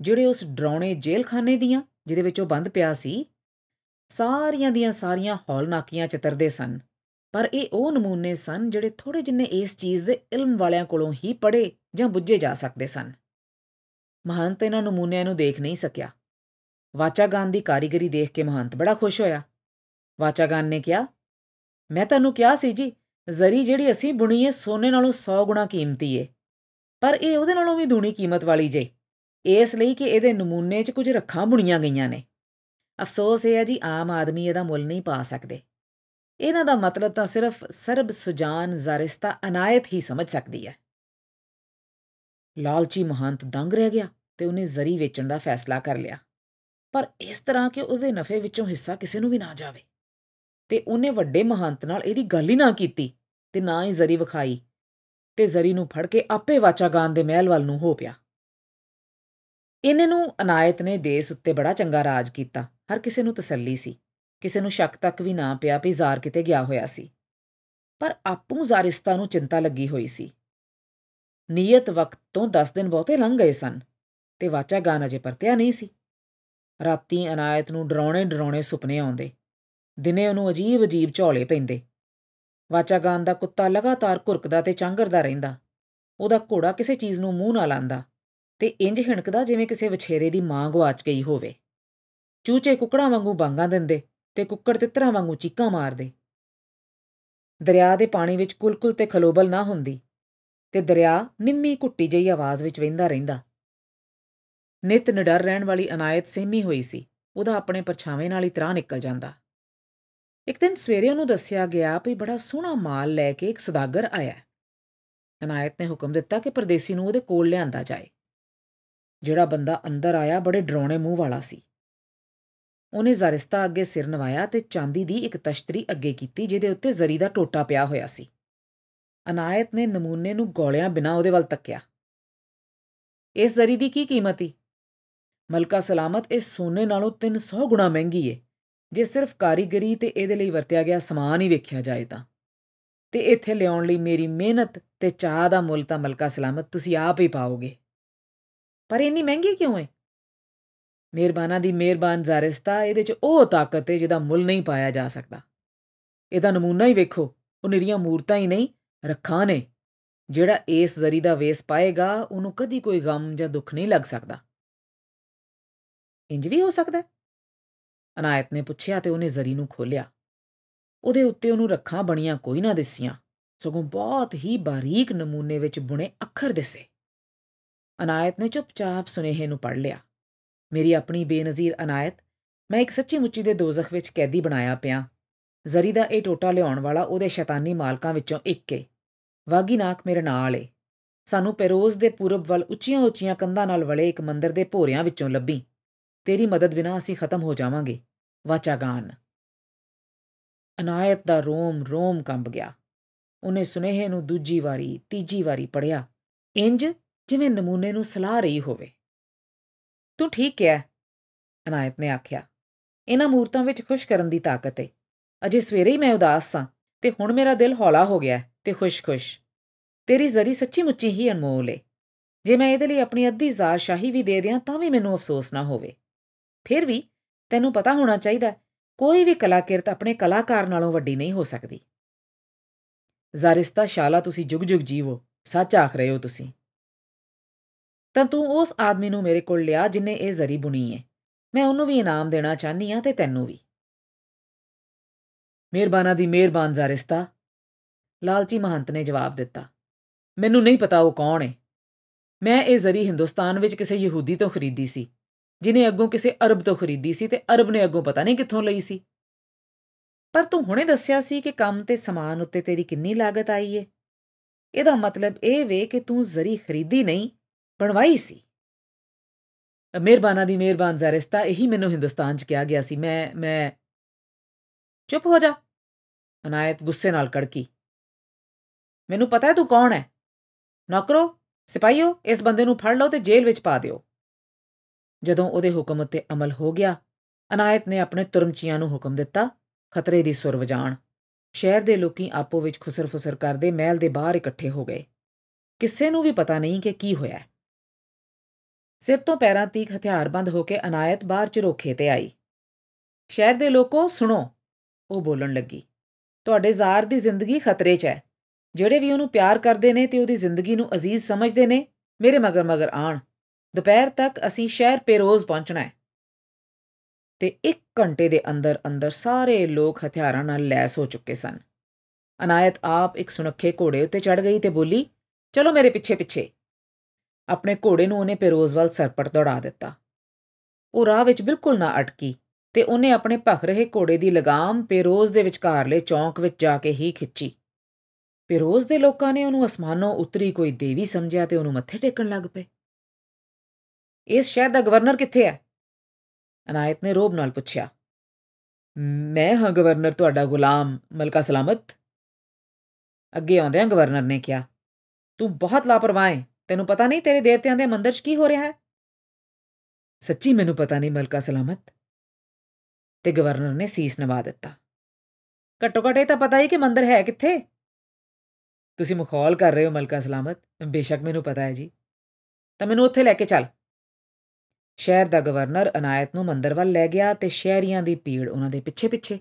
S1: ਜਿਹੜੇ ਉਸ ਡਰਾਉਣੇ ਜੇਲਖਾਨੇ ਦੀਆਂ, ਜਿਹਦੇ ਵਿੱਚ ਉਹ ਬੰਦ ਪਿਆ ਸੀ, ਸਾਰੀਆਂ ਦੀਆਂ ਸਾਰੀਆਂ ਹੌਲਨਾਕੀਆਂ ਚਿੱਤਰਦੇ ਸਨ। ਪਰ ਇਹ ਉਹ ਨਮੂਨੇ ਸਨ ਜਿਹੜੇ ਥੋੜੇ ਜਿੰਨੇ ਇਸ ਚੀਜ਼ ਦੇ ਇਲਮ ਵਾਲਿਆਂ ਕੋਲੋਂ ਹੀ ਪੜੇ ਜਾਂ ਬੁੱਝੇ ਜਾ ਸਕਦੇ ਸਨ। ਮਹੰਤ ਇਹਨਾਂ ਨਮੂਨਿਆਂ ਨੂੰ ਦੇਖ ਨਹੀਂ ਸਕਿਆ। ਵਾਚਾਗਾਨ ਦੀ ਕਾਰੀਗਰੀ ਦੇਖ ਕੇ ਮਹੰਤ ਬੜਾ ਖੁਸ਼ ਹੋਇਆ। ਵਾਚਾਗਾਨ ਨੇ ਕਿਹਾ, ਮੈਂ ਤੁਹਾਨੂੰ ਕਿਹਾ ਸੀ ਜੀ ਜ਼ਰੀ ਜਿਹੜੀ ਅਸੀਂ ਬੁਣੀ ਏ ਸੋਨੇ ਨਾਲੋਂ 100 ਗੁਣਾ ਕੀਮਤੀ ਏ। ਪਰ ਇਹ ਉਹਦੇ ਨਾਲੋਂ ਵੀ ਦੂਣੀ ਕੀਮਤ ਵਾਲੀ ਜੇ। ਇਸ ਲਈ ਕਿ ਇਹਦੇ ਨਮੂਨੇ 'ਚ ਕੁਝ ਰੱਖਾਂ ਬੁਣੀਆਂ ਗਈਆਂ ਨੇ। ਅਫਸੋਸ ਇਹ ਹੈ ਜੀ, ਆਮ ਆਦਮੀ ਇਹਦਾ ਮੁੱਲ ਨਹੀਂ ਪਾ ਸਕਦੇ। ਇਹਨਾਂ ਦਾ ਮਤਲਬ ਤਾਂ ਸਿਰਫ ਸਰਬ ਸੁਜਾਨ ਜ਼ਾਰਿਸਤਾ ਅਨਾਇਤ ਹੀ ਸਮਝ ਸਕਦੀ ਹੈ। ਲਾਲਚੀ ਮਹੰਤ ਦੰਗ ਰਹਿ ਗਿਆ ਤੇ ਉਹਨੇ ਜ਼ਰੀ ਵੇਚਣ ਦਾ ਫੈਸਲਾ ਕਰ ਲਿਆ। ਪਰ ਇਸ ਤਰ੍ਹਾਂ ਕਿ ਉਹਦੇ ਨਫੇ ਵਿੱਚੋਂ ਹਿੱਸਾ ਕਿਸੇ ਨੂੰ ਵੀ ਨਾ ਜਾਵੇ। ਤੇ ਉਹਨੇ ਵੱਡੇ ਮਹੰਤ ਨਾਲ ਇਹਦੀ ਗੱਲ ਹੀ ਨਾ ਕੀਤੀ। ਤੇ ਨਾ ਹੀ ਜ਼ਰੀ ਵਿਖਾਈ ਤੇ ਜ਼ਰੀ ਨੂੰ ਫੜ ਕੇ ਆਪੇ ਵਾਚਾਗਾਨ ਦੇ ਮਹਿਲ ਵੱਲ ਨੂੰ ਹੋ ਪਿਆ। ਇਹਨੇ ਨੂੰ ਅਨਾਇਤ ਨੇ ਦੇਸ ਉੱਤੇ ਬੜਾ ਚੰਗਾ ਰਾਜ ਕੀਤਾ। ਹਰ ਕਿਸੇ ਨੂੰ ਤਸੱਲੀ ਸੀ। ਕਿਸੇ ਨੂੰ ਸ਼ੱਕ ਤੱਕ ਵੀ ਨਾ ਪਿਆ ਵੀ ਜ਼ਾਰ ਕਿਤੇ ਗਿਆ ਹੋਇਆ ਸੀ। ਪਰ ਆਪੂ ਜ਼ਾਰਿਸਤਾ ਨੂੰ ਚਿੰਤਾ ਲੱਗੀ ਹੋਈ ਸੀ। ਨੀਅਤ ਵਕਤ ਤੋਂ 10 ਦਿਨ ਬਹੁਤੇ ਲੰਘ ਗਏ ਸਨ ਤੇ ਵਾਚਾ ਗਾਨ ਅਜੇ ਪਰਤਿਆ ਨਹੀਂ ਸੀ। ਰਾਤੀ ਅਨਾਇਤ ਨੂੰ ਡਰਾਉਣੇ ਡਰਾਉਣੇ ਸੁਪਨੇ ਆਉਂਦੇ। ਦਿਨੇ ਉਹਨੂੰ ਅਜੀਬ ਅਜੀਬ ਝੋਲੇ ਪੈਂਦੇ। ਵਾਚਾ ਗਾਨ ਦਾ ਕੁੱਤਾ ਲਗਾਤਾਰ ਘੁਰਕਦਾ ਤੇ ਚਾਂਗਰਦਾ ਰਹਿੰਦਾ। ਉਹਦਾ ਘੋੜਾ ਕਿਸੇ ਚੀਜ਼ ਨੂੰ ਮੂੰਹ ਨਾਲ ਆਂਦਾ ਤੇ ਇੰਜ ਹਿਣਕਦਾ ਜਿਵੇਂ ਕਿਸੇ ਵਿਛੇਰੇ ਦੀ ਮਾਂ ਗਵਾਚ ਗਈ ਹੋਵੇ। ਚੂਚੇ ਕੁੱਕੜਾਂ ਵਾਂਗੂ ਬਾਂਗਾਂ ਦਿੰਦੇ ਤੇ ਕੁੱਕੜ ਤਿੱਤਰਾਂ ਵਾਂਗੂ ਚੀਕਾਂ ਮਾਰਦੇ। ਦਰਿਆ ਦੇ ਪਾਣੀ ਵਿੱਚ ਕੁਲਕੁਲ ਤੇ ਖਲੋਬਲ ਨਾ ਹੁੰਦੀ ਤੇ ਦਰਿਆ ਨਿੰਮੀ ਘੁੱਟੀ ਜਿਹੀ ਆਵਾਜ਼ ਵਿੱਚ ਵਹਿੰਦਾ ਰਹਿੰਦਾ। ਨਿਤ ਨਿਡਰ ਰਹਿਣ ਵਾਲੀ ਅਨਾਇਤ ਸਹਿਮੀ ਹੋਈ ਸੀ। ਉਹਦਾ ਆਪਣੇ ਪਰਛਾਵੇਂ ਨਾਲ ਹੀ ਤਰਾ ਨਿਕਲ ਜਾਂਦਾ। ਇੱਕ ਦਿਨ ਸਵੇਰੇ ਉਹਨੂੰ ਦੱਸਿਆ ਗਿਆ ਵੀ ਬੜਾ ਸੋਹਣਾ ਮਾਲ ਲੈ ਕੇ ਇੱਕ ਸਦਾਗਰ ਆਇਆ ਅਨਾਇਤ ਨੇ ਹੁਕਮ ਦਿੱਤਾ ਕਿ ਪਰਦੇਸੀ ਨੂੰ ਉਹਦੇ ਕੋਲ ਲਿਆਂਦਾ ਜਾਏ। ਜਿਹੜਾ ਬੰਦਾ ਅੰਦਰ ਆਇਆ ਬੜੇ ਡਰਾਉਣੇ ਮੂੰਹ ਵਾਲਾ ਸੀ। ਉਹਨੇ ਜ਼ਰਿਸਤਾ ਅੱਗੇ ਸਿਰ ਨਵਾਇਆ ਤੇ ਚਾਂਦੀ ਦੀ ਇੱਕ ਤਸ਼ਤਰੀ ਅੱਗੇ ਕੀਤੀ ਜਿਹਦੇ ਉੱਤੇ ਜ਼ਰੀ ਦਾ ਟੋਟਾ ਪਿਆ ਹੋਇਆ ਸੀ। ਅਨਾਇਤ ਨੇ ਨਮੂਨੇ ਨੂੰ ਗੋਲਿਆਂ ਬਿਨਾ ਉਹਦੇ ਵੱਲ ਤੱਕਿਆ। ਇਸ ਜ਼ਰੀ ਦੀ ਕੀ ਕੀਮਤ ਹੈ ਮਲਕਾ ਸਲਾਮਤ ਇਹ ਸੋਨੇ ਨਾਲੋਂ 300 ਗੁਣਾ ਮਹਿੰਗੀ ਏ। ਜੇ ਸਿਰਫ ਕਾਰੀਗਰੀ ਤੇ ਇਹਦੇ ਲਈ ਵਰਤਿਆ ਗਿਆ ਸਮਾਨ ਹੀ ਵੇਖਿਆ ਜਾਏ ਤਾਂ। ਤੇ ਇੱਥੇ ਲਿਆਉਣ ਲਈ ਮੇਰੀ ਮਿਹਨਤ ਤੇ ਚਾਹ ਦਾ ਮੁੱਲ ਤਾਂ ਮਲਕਾ ਸਲਾਮਤ ਤੁਸੀਂ ਆਪ ਹੀ ਪਾਓਗੇ। ਪਰ ਇੰਨੀ ਮਹਿੰਗੀ ਕਿਉਂ ਹੈ ਮਿਹਰਬਾਨਾ ਦੀ ਮਿਹਰਬਾਨ ਜ਼ਾਰਿਸਤਾ, ਇਹਦੇ 'ਚ ਉਹ ਤਾਕਤ ਹੈ ਜਿਹਦਾ ਮੁੱਲ ਨਹੀਂ ਪਾਇਆ ਜਾ ਸਕਦਾ। ਇਹਦਾ ਨਮੂਨਾ ਹੀ ਵੇਖੋ, ਉਹ ਨਿਰੀਆਂ ਮੂਰਤਾਂ ਹੀ ਨਹੀਂ, ਰੱਖਾਂ ਨੇ। ਜਿਹੜਾ ਇਸ ਜ਼ਰੀ ਦਾ ਵੇਸ ਪਾਏਗਾ, ਉਹਨੂੰ ਕਦੀ ਕੋਈ ਗਮ ਜਾਂ ਦੁੱਖ ਨਹੀਂ ਲੱਗ ਸਕਦਾ। ਇੰਜ ਵੀ ਹੋ ਸਕਦਾ ਅਨਾਇਤ ਨੇ ਪੁੱਛਿਆ ਤੇ ਉਹਨੇ ਜ਼ਰੀ ਨੂੰ ਖੋਲਿਆ ਉਹਦੇ ਉੱਤੇ ਉਹਨੂੰ ਰੱਖਾਂ ਬਣੀਆਂ ਕੋਈ ਨਾ ਦਿਸੀਆਂ, ਸਗੋਂ ਬਹੁਤ ਹੀ ਬਾਰੀਕ ਨਮੂਨੇ ਵਿੱਚ ਬੁਣੇ ਅੱਖਰ ਦਿਸੇ। ਅਨਾਇਤ ਨੇ ਚੁੱਪਚਾਪ ਸੁਨੇਹੇ ਨੂੰ ਪੜ੍ਹ ਲਿਆ। ਮੇਰੀ ਆਪਣੀ ਬੇਨਜ਼ੀਰ ਅਨਾਇਤ, ਮੈਂ ਇੱਕ ਸੱਚੀ ਮੁੱਚੀ ਦੇ ਦੋਜ਼ਖ ਵਿੱਚ ਕੈਦੀ ਬਣਾਇਆ ਪਿਆ। ਜ਼ਰੀ ਦਾ ਇਹ ਟੋਟਾ ਲਿਆਉਣ ਵਾਲਾ ਉਹਦੇ ਸ਼ੈਤਾਨੀ ਮਾਲਕਾਂ ਵਿੱਚੋਂ ਇੱਕ ਏ। ਵਾਗੀਨਾਕ ਮੇਰੇ ਨਾਲ ਏ। ਸਾਨੂੰ ਪੈਰੋਜ਼ ਦੇ ਪੂਰਬ ਵੱਲ ਉੱਚੀਆਂ-ਉੱਚੀਆਂ ਕੰਧਾਂ ਨਾਲ ਵਲੇ ਇੱਕ ਮੰਦਰ ਦੇ ਭੋਰਿਆਂ ਵਿੱਚੋਂ ਲੱਭੀ। ਤੇਰੀ ਮਦਦ ਬਿਨਾ ਅਸੀਂ ਖਤਮ ਹੋ ਜਾਵਾਂਗੇ। ਵਾਚਾਗਾਨ ਅਨਾਇਤ ਦਾ ਰੋਮ ਰੋਮ ਕੰਬ ਗਿਆ। ਉਹਨੇ ਸੁਨੇਹੇ ਨੂੰ ਦੂਜੀ ਵਾਰੀ, ਤੀਜੀ ਵਾਰੀ ਪੜਿਆ ਇੰਜ ਜਿਵੇਂ ਨਮੂਨੇ ਨੂੰ ਸਲਾਹ ਰਹੀ ਹੋਵੇ। ਤੂੰ ਠੀਕ ਹੈ? ਅਨਾਇਤ ਨੇ ਆਖਿਆ। ਇਹਨਾਂ ਮੂਰਤਾਂ ਵਿੱਚ ਖੁਸ਼ ਕਰਨ ਦੀ ਤਾਕਤ ਹੈ ਅਜੇ ਸਵੇਰੇ ਹੀ ਮੈਂ ਉਦਾਸ ਸਾਂ ਤੇ ਹੁਣ ਮੇਰਾ ਦਿਲ ਹੌਲਾ ਹੋ ਗਿਆ ਤੇ ਖੁਸ਼-ਖੁਸ਼। ਤੇਰੀ ਜ਼ਰੀ ਸੱਚੀ ਮੁੱਚੀ ਹੀ ਅਨਮੋਲ ਏ। ਜੇ ਮੈਂ ਇਹਦੇ ਲਈ ਆਪਣੀ ਅੱਧੀ ਜ਼ਾਰ ਸ਼ਾਹੀ ਵੀ ਦੇ ਦਿਆਂ ਤਾਂ ਵੀ ਮੈਨੂੰ ਅਫਸੋਸ ਨਾ ਹੋਵੇ। ਫਿਰ ਵੀ ਤੈਨੂੰ ਪਤਾ ਹੋਣਾ ਚਾਹੀਦਾ ਕੋਈ ਵੀ ਕਲਾਕਿਰਤ ਆਪਣੇ ਕਲਾਕਾਰ ਨਾਲੋਂ ਵੱਡੀ ਨਹੀਂ ਹੋ ਸਕਦੀ। ਜ਼ਾਰਿਸਤਾ ਸ਼ਾਲਾ, ਤੁਸੀਂ ਜੁਗ ਜੁਗ ਜੀਵੋ, ਸੱਚ ਆਖ ਰਹੇ ਹੋ ਤੁਸੀਂ। ਤਾਂ ਤੂੰ ਉਸ ਆਦਮੀ ਨੂੰ ਮੇਰੇ ਕੋਲ ਲਿਆ ਜਿਨੇ ਇਹ ਜ਼ਰੀ ਬੁਣੀ ਹੈ ਮੈਂ ਉਹਨੂੰ ਵੀ ਇਨਾਮ ਦੇਣਾ ਚਾਹਨੀ ਆ ਤੇ ਤੈਨੂੰ ਵੀ। ਮਿਹਰਬਾਨਾ ਦੀ ਮਿਹਰਬਾਨ ਜ਼ਾਰਿਸਤਾ। ਲਾਲਚੀ ਮਹੰਤ ਨੇ ਜਵਾਬ ਦਿੱਤਾ। ਮੈਨੂੰ ਨਹੀਂ ਪਤਾ ਉਹ ਕੌਣ ਹੈ ਮੈਂ ਇਹ ਜ਼ਰੀ ਹਿੰਦੁਸਤਾਨ ਵਿੱਚ ਕਿਸੇ ਯਹੂਦੀ ਤੋਂ ਖਰੀਦੀ ਸੀ। ਜਿਨੇ ਅੱਗੋਂ ਕਿਸੇ ਅਰਬ ਤੋਂ ਖਰੀਦੀ ਸੀ ਤੇ ਅਰਬ ਨੇ ਅੱਗੋਂ ਪਤਾ ਨਹੀਂ ਕਿੱਥੋਂ ਲਈ ਸੀ। ਪਰ ਤੂੰ ਹੁਣੇ ਦੱਸਿਆ ਸੀ ਕਿ ਕੰਮ ਤੇ ਸਮਾਨ ਉੱਤੇ ਤੇਰੀ ਕਿੰਨੀ ਲਾਗਤ ਆਈ ਏ। ਇਹਦਾ ਮਤਲਬ ਇਹ ਵੇ ਕਿ ਤੂੰ ਜ਼ਰੀ ਖਰੀਦੀ ਨਹੀਂ, ਬਣਵਾਈ ਸੀ। ਮਿਹਰਬਾਨਾ ਦੀ ਮਿਹਰਬਾਨ ਜ਼ਾਰਿਸਤਾ ਇਹੀ ਮੈਨੂੰ ਹਿੰਦੁਸਤਾਨ 'ਚ ਕਿਹਾ ਗਿਆ ਸੀ। ਮੈਂ ਮੈਂ ਚੁੱਪ ਹੋ ਜਾ। ਅਨਾਇਤ ਗੁੱਸੇ ਨਾਲ ਕੜਕੀ। ਮੈਨੂੰ ਪਤਾ ਹੈ ਤੂੰ ਕੌਣ ਹੈ ਨੌਕਰੋ, ਸਿਪਾਹੀਓ, ਇਸ ਬੰਦੇ ਨੂੰ ਫੜ ਲਓ ਤੇ ਜੇਲ੍ਹ ਵਿੱਚ ਪਾ ਦਿਓ। ਜਦੋਂ ਉਹਦੇ ਹੁਕਮ ਉੱਤੇ ਅਮਲ ਹੋ ਗਿਆ, ਅਨਾਇਤ ਨੇ ਆਪਣੇ ਤੁਰਮਚੀਆਂ ਨੂੰ ਹੁਕਮ ਦਿੱਤਾ, ਖਤਰੇ ਦੀ ਸੁਰ ਵਜਾਣ ਸ਼ਹਿਰ ਦੇ ਲੋਕੀ ਆਪੋ ਵਿੱਚ ਖੁਸਰ-ਫੁਸਰ ਕਰਦੇ ਮਹਿਲ ਦੇ ਬਾਹਰ ਇਕੱਠੇ ਹੋ ਗਏ। ਕਿਸੇ ਨੂੰ ਵੀ ਪਤਾ ਨਹੀਂ ਕਿ ਕੀ ਹੋਇਆ। ਸਿਰ ਤੋਂ ਪੈਰਾਂ ਤੀਕ ਹਥਿਆਰਬੰਦ ਹੋ ਕੇ ਅਨਾਇਤ ਬਾਹਰ ਝਰੋਖੇ ਤੇ ਆਈ। ਸ਼ਹਿਰ ਦੇ ਲੋਕੋ, ਸੁਣੋ, ਉਹ ਬੋਲਣ ਲੱਗੀ, ਤੁਹਾਡੇ ਜ਼ਾਰ ਦੀ ਜ਼ਿੰਦਗੀ ਖਤਰੇ 'ਚ ਹੈ। ਜਿਹੜੇ ਵੀ ਉਹਨੂੰ ਪਿਆਰ ਕਰਦੇ ਨੇ ਤੇ ਉਹਦੀ ਜ਼ਿੰਦਗੀ ਨੂੰ ਅਜ਼ੀਜ਼ ਸਮਝਦੇ ਨੇ, ਮੇਰੇ ਮਗਰ ਮਗਰ ਆਣ। ਦੁਪਹਿਰ ਤੱਕ ਅਸੀਂ ਸ਼ਹਿਰ ਪੇਰੋਜ਼ ਪਹੁੰਚਣਾ ਹੈ। ਤੇ 1 ਘੰਟੇ ਦੇ ਅੰਦਰ ਅੰਦਰ ਸਾਰੇ ਲੋਕ ਹਥਿਆਰਾਂ ਨਾਲ ਲੈਸ ਹੋ ਚੁੱਕੇ ਸਨ। ਅਨਾਇਤ ਆਪ ਇੱਕ ਸੁਨੱਖੇ ਘੋੜੇ ਉੱਤੇ ਚੜ ਗਈ ਤੇ ਬੋਲੀ, ਚਲੋ ਮੇਰੇ ਪਿੱਛੇ ਪਿੱਛੇ। ਆਪਣੇ ਘੋੜੇ ਨੂੰ ਉਹਨੇ ਪੇਰੋਜ਼ ਵੱਲ ਸਰਪਟ ਦੌੜਾ ਦਿੱਤਾ। ਉਹ ਰਾਹ ਵਿੱਚ ਬਿਲਕੁਲ ਨਾ ਅਟਕੀ ਤੇ ਉਹਨੇ ਆਪਣੇ ਭਖ ਰਹੇ ਘੋੜੇ ਦੀ ਲਗਾਮ ਪੇਰੋਜ਼ ਦੇ ਵਿਚਕਾਰਲੇ ਚੌਂਕ ਵਿੱਚ ਜਾ ਕੇ ਹੀ ਖਿੱਚੀ। ਪੇਰੋਜ਼ ਦੇ ਲੋਕਾਂ ਨੇ ਉਹਨੂੰ ਅਸਮਾਨੋਂ ਉਤਰੀ ਕੋਈ ਦੇਵੀ ਸਮਝਿਆ ਤੇ ਉਹਨੂੰ ਮੱਥੇ ਟੇਕਣ ਲੱਗ ਪਏ। ਇਸ ਸ਼ਹਿਰ ਦਾ ਗਵਰਨਰ ਕਿੱਥੇ ਹੈ? ਅਨਾਇਤ ਨੇ ਰੋਬ ਨਾਲ ਪੁੱਛਿਆ। ਮੈਂ ਹਾਂ ਗਵਰਨਰ ਤੁਹਾਡਾ ਗੁਲਾਮ ਮਲਕਾ ਸਲਾਮਤ। ਅੱਗੇ ਆਉਂਦਿਆਂ ਗਵਰਨਰ ਨੇ ਕਿਹਾ, ਤੂੰ ਬਹੁਤ ਲਾਪਰਵਾਹ ਹੈ। ਤੈਨੂੰ ਪਤਾ ਨਹੀਂ ਤੇਰੇ ਦੇਵਤਿਆਂ ਦੇ ਮੰਦਰ 'ਚ ਕੀ ਹੋ ਰਿਹਾ ਹੈ? ਸੱਚੀ ਮੈਨੂੰ ਪਤਾ ਨਹੀਂ ਮਲਕਾ ਸਲਾਮਤ। ਤੇ ਗਵਰਨਰ ਨੇ ਸੀਸ ਨਵਾ ਦਿੱਤਾ। ਘੱਟੋ ਘੱਟ ਇਹ ਤਾਂ ਪਤਾ ਹੀ ਕਿ ਮੰਦਰ ਹੈ ਕਿੱਥੇ? ਤੁਸੀਂ ਮਖੌਲ ਕਰ ਰਹੇ ਹੋ ਮਲਕਾ ਸਲਾਮਤ। ਬੇਸ਼ੱਕ ਮੈਨੂੰ ਪਤਾ ਹੈ ਜੀ। ਤਾਂ ਮੈਨੂੰ ਉੱਥੇ ਲੈ ਕੇ ਚੱਲ। ਸ਼ਹਿਰ ਦਾ ਗਵਰਨਰ ਅਨਾਇਤ ਨੂੰ ਮੰਦਰ ਵੱਲ ਲੈ ਗਿਆ ਤੇ ਸ਼ਹਿਰੀਆਂ ਦੀ ਭੀੜ ਉਹਨਾਂ ਦੇ ਪਿੱਛੇ-ਪਿੱਛੇ।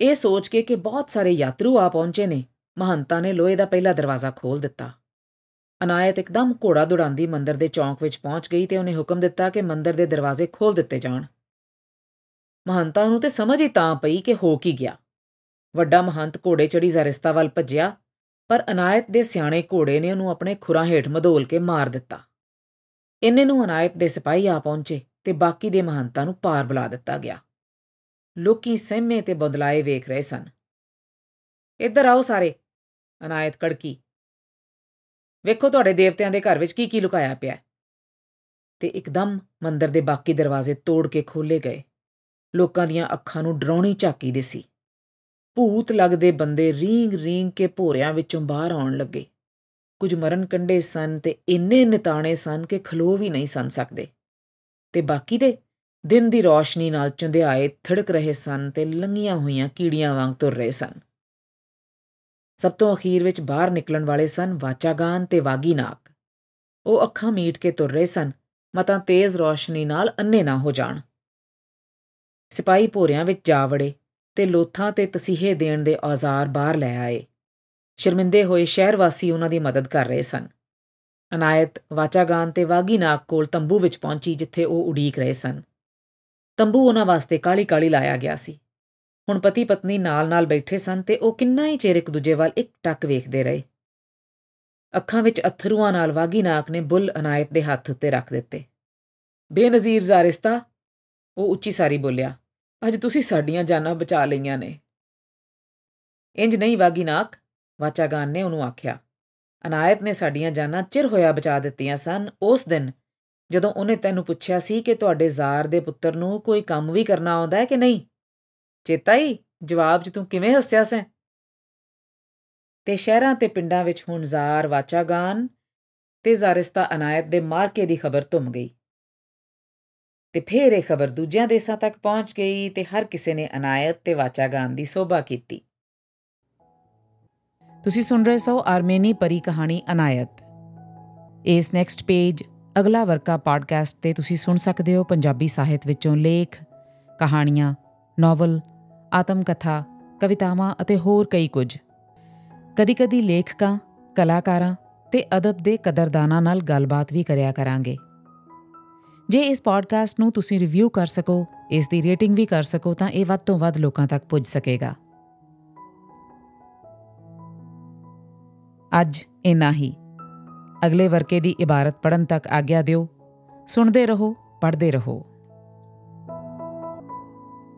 S1: ਇਹ ਸੋਚ ਕੇ ਕਿ ਬਹੁਤ ਸਾਰੇ ਯਾਤਰੂ ਆ ਪਹੁੰਚੇ ਨੇ, ਮਹੰਤਾ ਨੇ ਲੋਹੇ ਦਾ ਪਹਿਲਾ ਦਰਵਾਜ਼ਾ ਖੋਲ ਦਿੱਤਾ। ਅਨਾਇਤ ਇੱਕਦਮ ਘੋੜਾ ਦੁੜਾਂਦੀ ਮੰਦਰ ਦੇ ਚੌਂਕ ਵਿੱਚ ਪਹੁੰਚ ਗਈ ਤੇ ਉਹਨੇ ਹੁਕਮ ਦਿੱਤਾ ਕਿ ਮੰਦਰ ਦੇ ਦਰਵਾਜ਼ੇ ਖੋਲ ਦਿੱਤੇ ਜਾਣ। ਮਹੰਤਾ ਨੂੰ ਤੇ ਸਮਝ ਹੀ ਤਾਂ ਪਈ ਕਿ ਹੋ ਕੀ ਗਿਆ। ਵੱਡਾ ਮਹੰਤ ਘੋੜੇ ਚੜੀ ਜ਼ਰਿਸਤਾ ਵੱਲ ਭੱਜਿਆ, ਪਰ ਅਨਾਇਤ ਦੇ ਸਿਆਣੇ ਘੋੜੇ ਨੇ ਉਹਨੂੰ ਆਪਣੇ ਖੁਰਾਂ ਹੇਠ ਮਧੋਲ ਕੇ ਮਾਰ ਦਿੱਤਾ। ਇੰਨੇ ਨੂੰ ਅਨਾਇਤ ਦੇ ਸਿਪਾਹੀ ਆ ਪਹੁੰਚੇ ਤੇ ਬਾਕੀ ਦੇ ਮਹੰਤਾਂ ਨੂੰ ਪਾਰ ਬੁਲਾ ਦਿੱਤਾ ਗਿਆ। ਲੋਕੀ ਸਹਿਮੇ ਤੇ ਬਦਲਾਏ ਵੇਖ ਰਹੇ ਸਨ। ਇੱਧਰ ਆਓ ਸਾਰੇ ਅਨਾਇਤ ਕੜਕੀ। ਵੇਖੋ ਤੁਹਾਡੇ ਦੇਵਤਿਆਂ ਦੇ ਘਰ ਵਿੱਚ ਕੀ ਕੀ ਲੁਕਾਇਆ ਪਿਆ ਤੇ ਇੱਕਦਮ ਮੰਦਰ ਦੇ ਬਾਕੀ ਦਰਵਾਜ਼ੇ ਤੋੜ ਕੇ ਖੋਲੇ ਗਏ। ਲੋਕਾਂ ਦੀਆਂ ਅੱਖਾਂ ਨੂੰ ਡਰਾਉਣੀ ਝਾਕੀ ਦਿਸੀ ਭੂਤ ਲੱਗਦੇ ਬੰਦੇ ਰੀਂਗ ਰੀਂਗ ਕੇ ਭੋਰਿਆਂ ਵਿੱਚੋਂ ਬਾਹਰ ਆਉਣ ਲੱਗੇ। ਕੁਝ ਮਰਨ ਕੰਡੇ ਸਨ ਤੇ ਇੰਨੇ ਨਿਤਾਣੇ ਸਨ ਕਿ ਖਲੋ ਵੀ ਨਹੀਂ ਸਨ ਸਕਦੇ। ਤੇ ਬਾਕੀ ਦੇ ਦਿਨ ਦੀ ਰੋਸ਼ਨੀ ਨਾਲ ਚੁੰਧਿਆਏ ਥੜਕ ਰਹੇ ਸਨ ਤੇ ਲੰਗੀਆਂ ਹੋਈਆਂ ਕੀੜੀਆਂ ਵਾਂਗ ਤੁਰ ਰਹੇ ਸਨ। ਸਭ ਤੋਂ ਅਖੀਰ ਵਿੱਚ ਬਾਹਰ ਨਿਕਲਣ ਵਾਲੇ ਸਨ ਵਾਚਾਗਾਨ ਤੇ ਵਾਗੀਨਾਕ ਉਹ ਅੱਖਾਂ ਮੀਟ ਕੇ ਤੁਰ ਰਹੇ ਸਨ, ਮਤਾਂ ਤੇਜ਼ ਰੋਸ਼ਨੀ ਨਾਲ ਅੰਨੇ ਨਾ ਹੋ ਜਾਣ। ਸਿਪਾਹੀ ਭੋਰਿਆਂ ਵਿੱਚ ਜਾ ਵੜੇ ਤੇ ਲੋਥਾਂ ਤੇ ਤਸੀਹੇ ਦੇਣ ਦੇ ਔਜ਼ਾਰ ਬਾਹਰ ਲੈ ਆਏ। ਸ਼ਰਮਿੰਦੇ ਹੋਏ ਸ਼ਹਿਰ ਵਾਸੀ ਉਹਨਾਂ ਦੀ ਮਦਦ ਕਰ ਰਹੇ ਸਨ। ਅਨਾਇਤ ਵਾਚਾਗਾਨ ਤੇ ਵਾਗੀਨਾਕ ਕੋਲ ਤੰਬੂ ਵਿੱਚ ਪਹੁੰਚੀ ਜਿੱਥੇ ਉਹ ਉਡੀਕ ਰਹੇ ਸਨ। ਤੰਬੂ ਉਹਨਾਂ ਵਾਸਤੇ ਕਾਲੀ-ਕਾਲੀ ਲਾਇਆ ਗਿਆ ਸੀ। ਹੁਣ ਪਤੀ ਪਤਨੀ ਨਾਲ-ਨਾਲ ਬੈਠੇ ਸਨ ਤੇ ਉਹ ਕਿੰਨਾ ਹੀ ਚਿਰ ਇੱਕ ਦੂਜੇ ਵੱਲ ਇੱਕ ਟੱਕ ਵੇਖਦੇ ਰਹੇ। ਅੱਖਾਂ ਵਿੱਚ ਅਥਰੂਆਂ ਨਾਲ ਵਾਗੀਨਾਕ ਨੇ ਬੁੱਲ ਅਨਾਇਤ ਦੇ ਹੱਥ ਉੱਤੇ ਰੱਖ ਦਿੱਤੇ। ਬੇਨਜ਼ੀਰ ਜ਼ਾਰਿਸਤਾ ਉਹ ਉੱਚੀ ਸਾਰੀ ਬੋਲਿਆ, ਅੱਜ ਤੁਸੀਂ ਸਾਡੀਆਂ ਜਾਨਾਂ ਬਚਾ ਲਈਆਂ ਨੇ। ਇੰਜ ਨਹੀਂ ਵਾਗੀਨਾਕ ਵਾਚਾਗਾਨ ਨੇ ਉਹਨੂੰ ਆਖਿਆ। ਅਨਾਇਤ ਨੇ ਸਾਡੀਆਂ ਜਾਨਾਂ ਚਿਰ ਹੋਇਆ ਬਚਾ ਦਿੱਤੀਆਂ ਸਨ। ਉਸ ਦਿਨ ਜਦੋਂ ਉਹਨੇ ਤੈਨੂੰ ਪੁੱਛਿਆ ਸੀ ਕਿ ਤੁਹਾਡੇ ਜ਼ਾਰ ਦੇ ਪੁੱਤਰ ਨੂੰ ਕੋਈ ਕੰਮ ਵੀ ਕਰਨਾ ਆਉਂਦਾ ਹੈ ਕਿ ਨਹੀਂ? ਚੇਤਾ ਹੀ ਜਵਾਬ 'ਚ ਤੂੰ ਕਿਵੇਂ ਹੱਸਿਆ ਸੈਂ ਤੇ ਸ਼ਹਿਰਾਂ ਤੇ ਪਿੰਡਾਂ ਵਿੱਚ ਹੁਣ ਜ਼ਾਰ ਵਾਚਾਗਾਨ ਤੇ ਜ਼ਾਰਿਸਤਾ ਅਨਾਇਤ ਦੇ ਮਾਰਕੇ ਦੀ ਖਬਰ ਧੁੰਮ ਗਈ। ਤੇ ਫੇਰ ਇਹ ਖਬਰ ਦੂਜਿਆਂ ਦੇਸਾਂ ਤੱਕ ਪਹੁੰਚ ਗਈ ਤੇ ਹਰ ਕਿਸੇ ਨੇ ਅਨਾਇਤ ਤੇ ਵਾਚਾਗਾਨ ਦੀ ਸੋਭਾ ਕੀਤੀ। ਤੁਸੀਂ ਸੁਣ ਰਹੇ ਸੋ ਆਰਮੇਨੀ ਪਰੀ ਕਹਾਣੀ ਅਨਾਇਤ। ਇਸ ਨੈਕਸਟ ਪੇਜ ਅਗਲਾ ਵਰਕਾ ਪੋਡਕਾਸਟ ਤੇ ਤੁਸੀਂ ਸੁਣ ਸਕਦੇ ਹੋ ਪੰਜਾਬੀ ਸਾਹਿਤ ਵਿੱਚੋਂ ਲੇਖ, ਕਹਾਣੀਆਂ ਨੋਵਲ ਆਤਮ ਕਥਾ ਕਵਿਤਾਵਾਂ ਅਤੇ ਹੋਰ ਕਈ ਕੁਝ। ਕਦੀ-ਕਦੀ ਲੇਖਕਾਂ, ਕਲਾਕਾਰਾਂ ਤੇ ਅਦਬ ਦੇ ਕਦਰਦਾਨਾਂ ਨਾਲ ਗੱਲਬਾਤ ਵੀ ਕਰਿਆ ਕਰਾਂਗੇ। ਜੇ ਇਸ ਪੋਡਕਾਸਟ ਨੂੰ ਤੁਸੀਂ ਰਿਵਿਊ ਕਰ ਸਕੋ, ਇਸ ਦੀ ਰੇਟਿੰਗ ਵੀ ਕਰ ਸਕੋ, ਤਾਂ ਇਹ ਵੱਧ ਤੋਂ ਵੱਧ ਲੋਕਾਂ ਤੱਕ ਪੁੱਜ ਸਕੇਗਾ। ਅੱਜ ਇਨਾ ਹੀ। ਅਗਲੇ ਵਰਕੇ ਦੀ ਇਬਾਰਤ ਪੜਨ ਤੱਕ ਆਗਿਆ ਦਿਓ। ਸੁਣਦੇ ਰਹੋ, ਪੜ੍ਹਦੇ ਰਹੋ।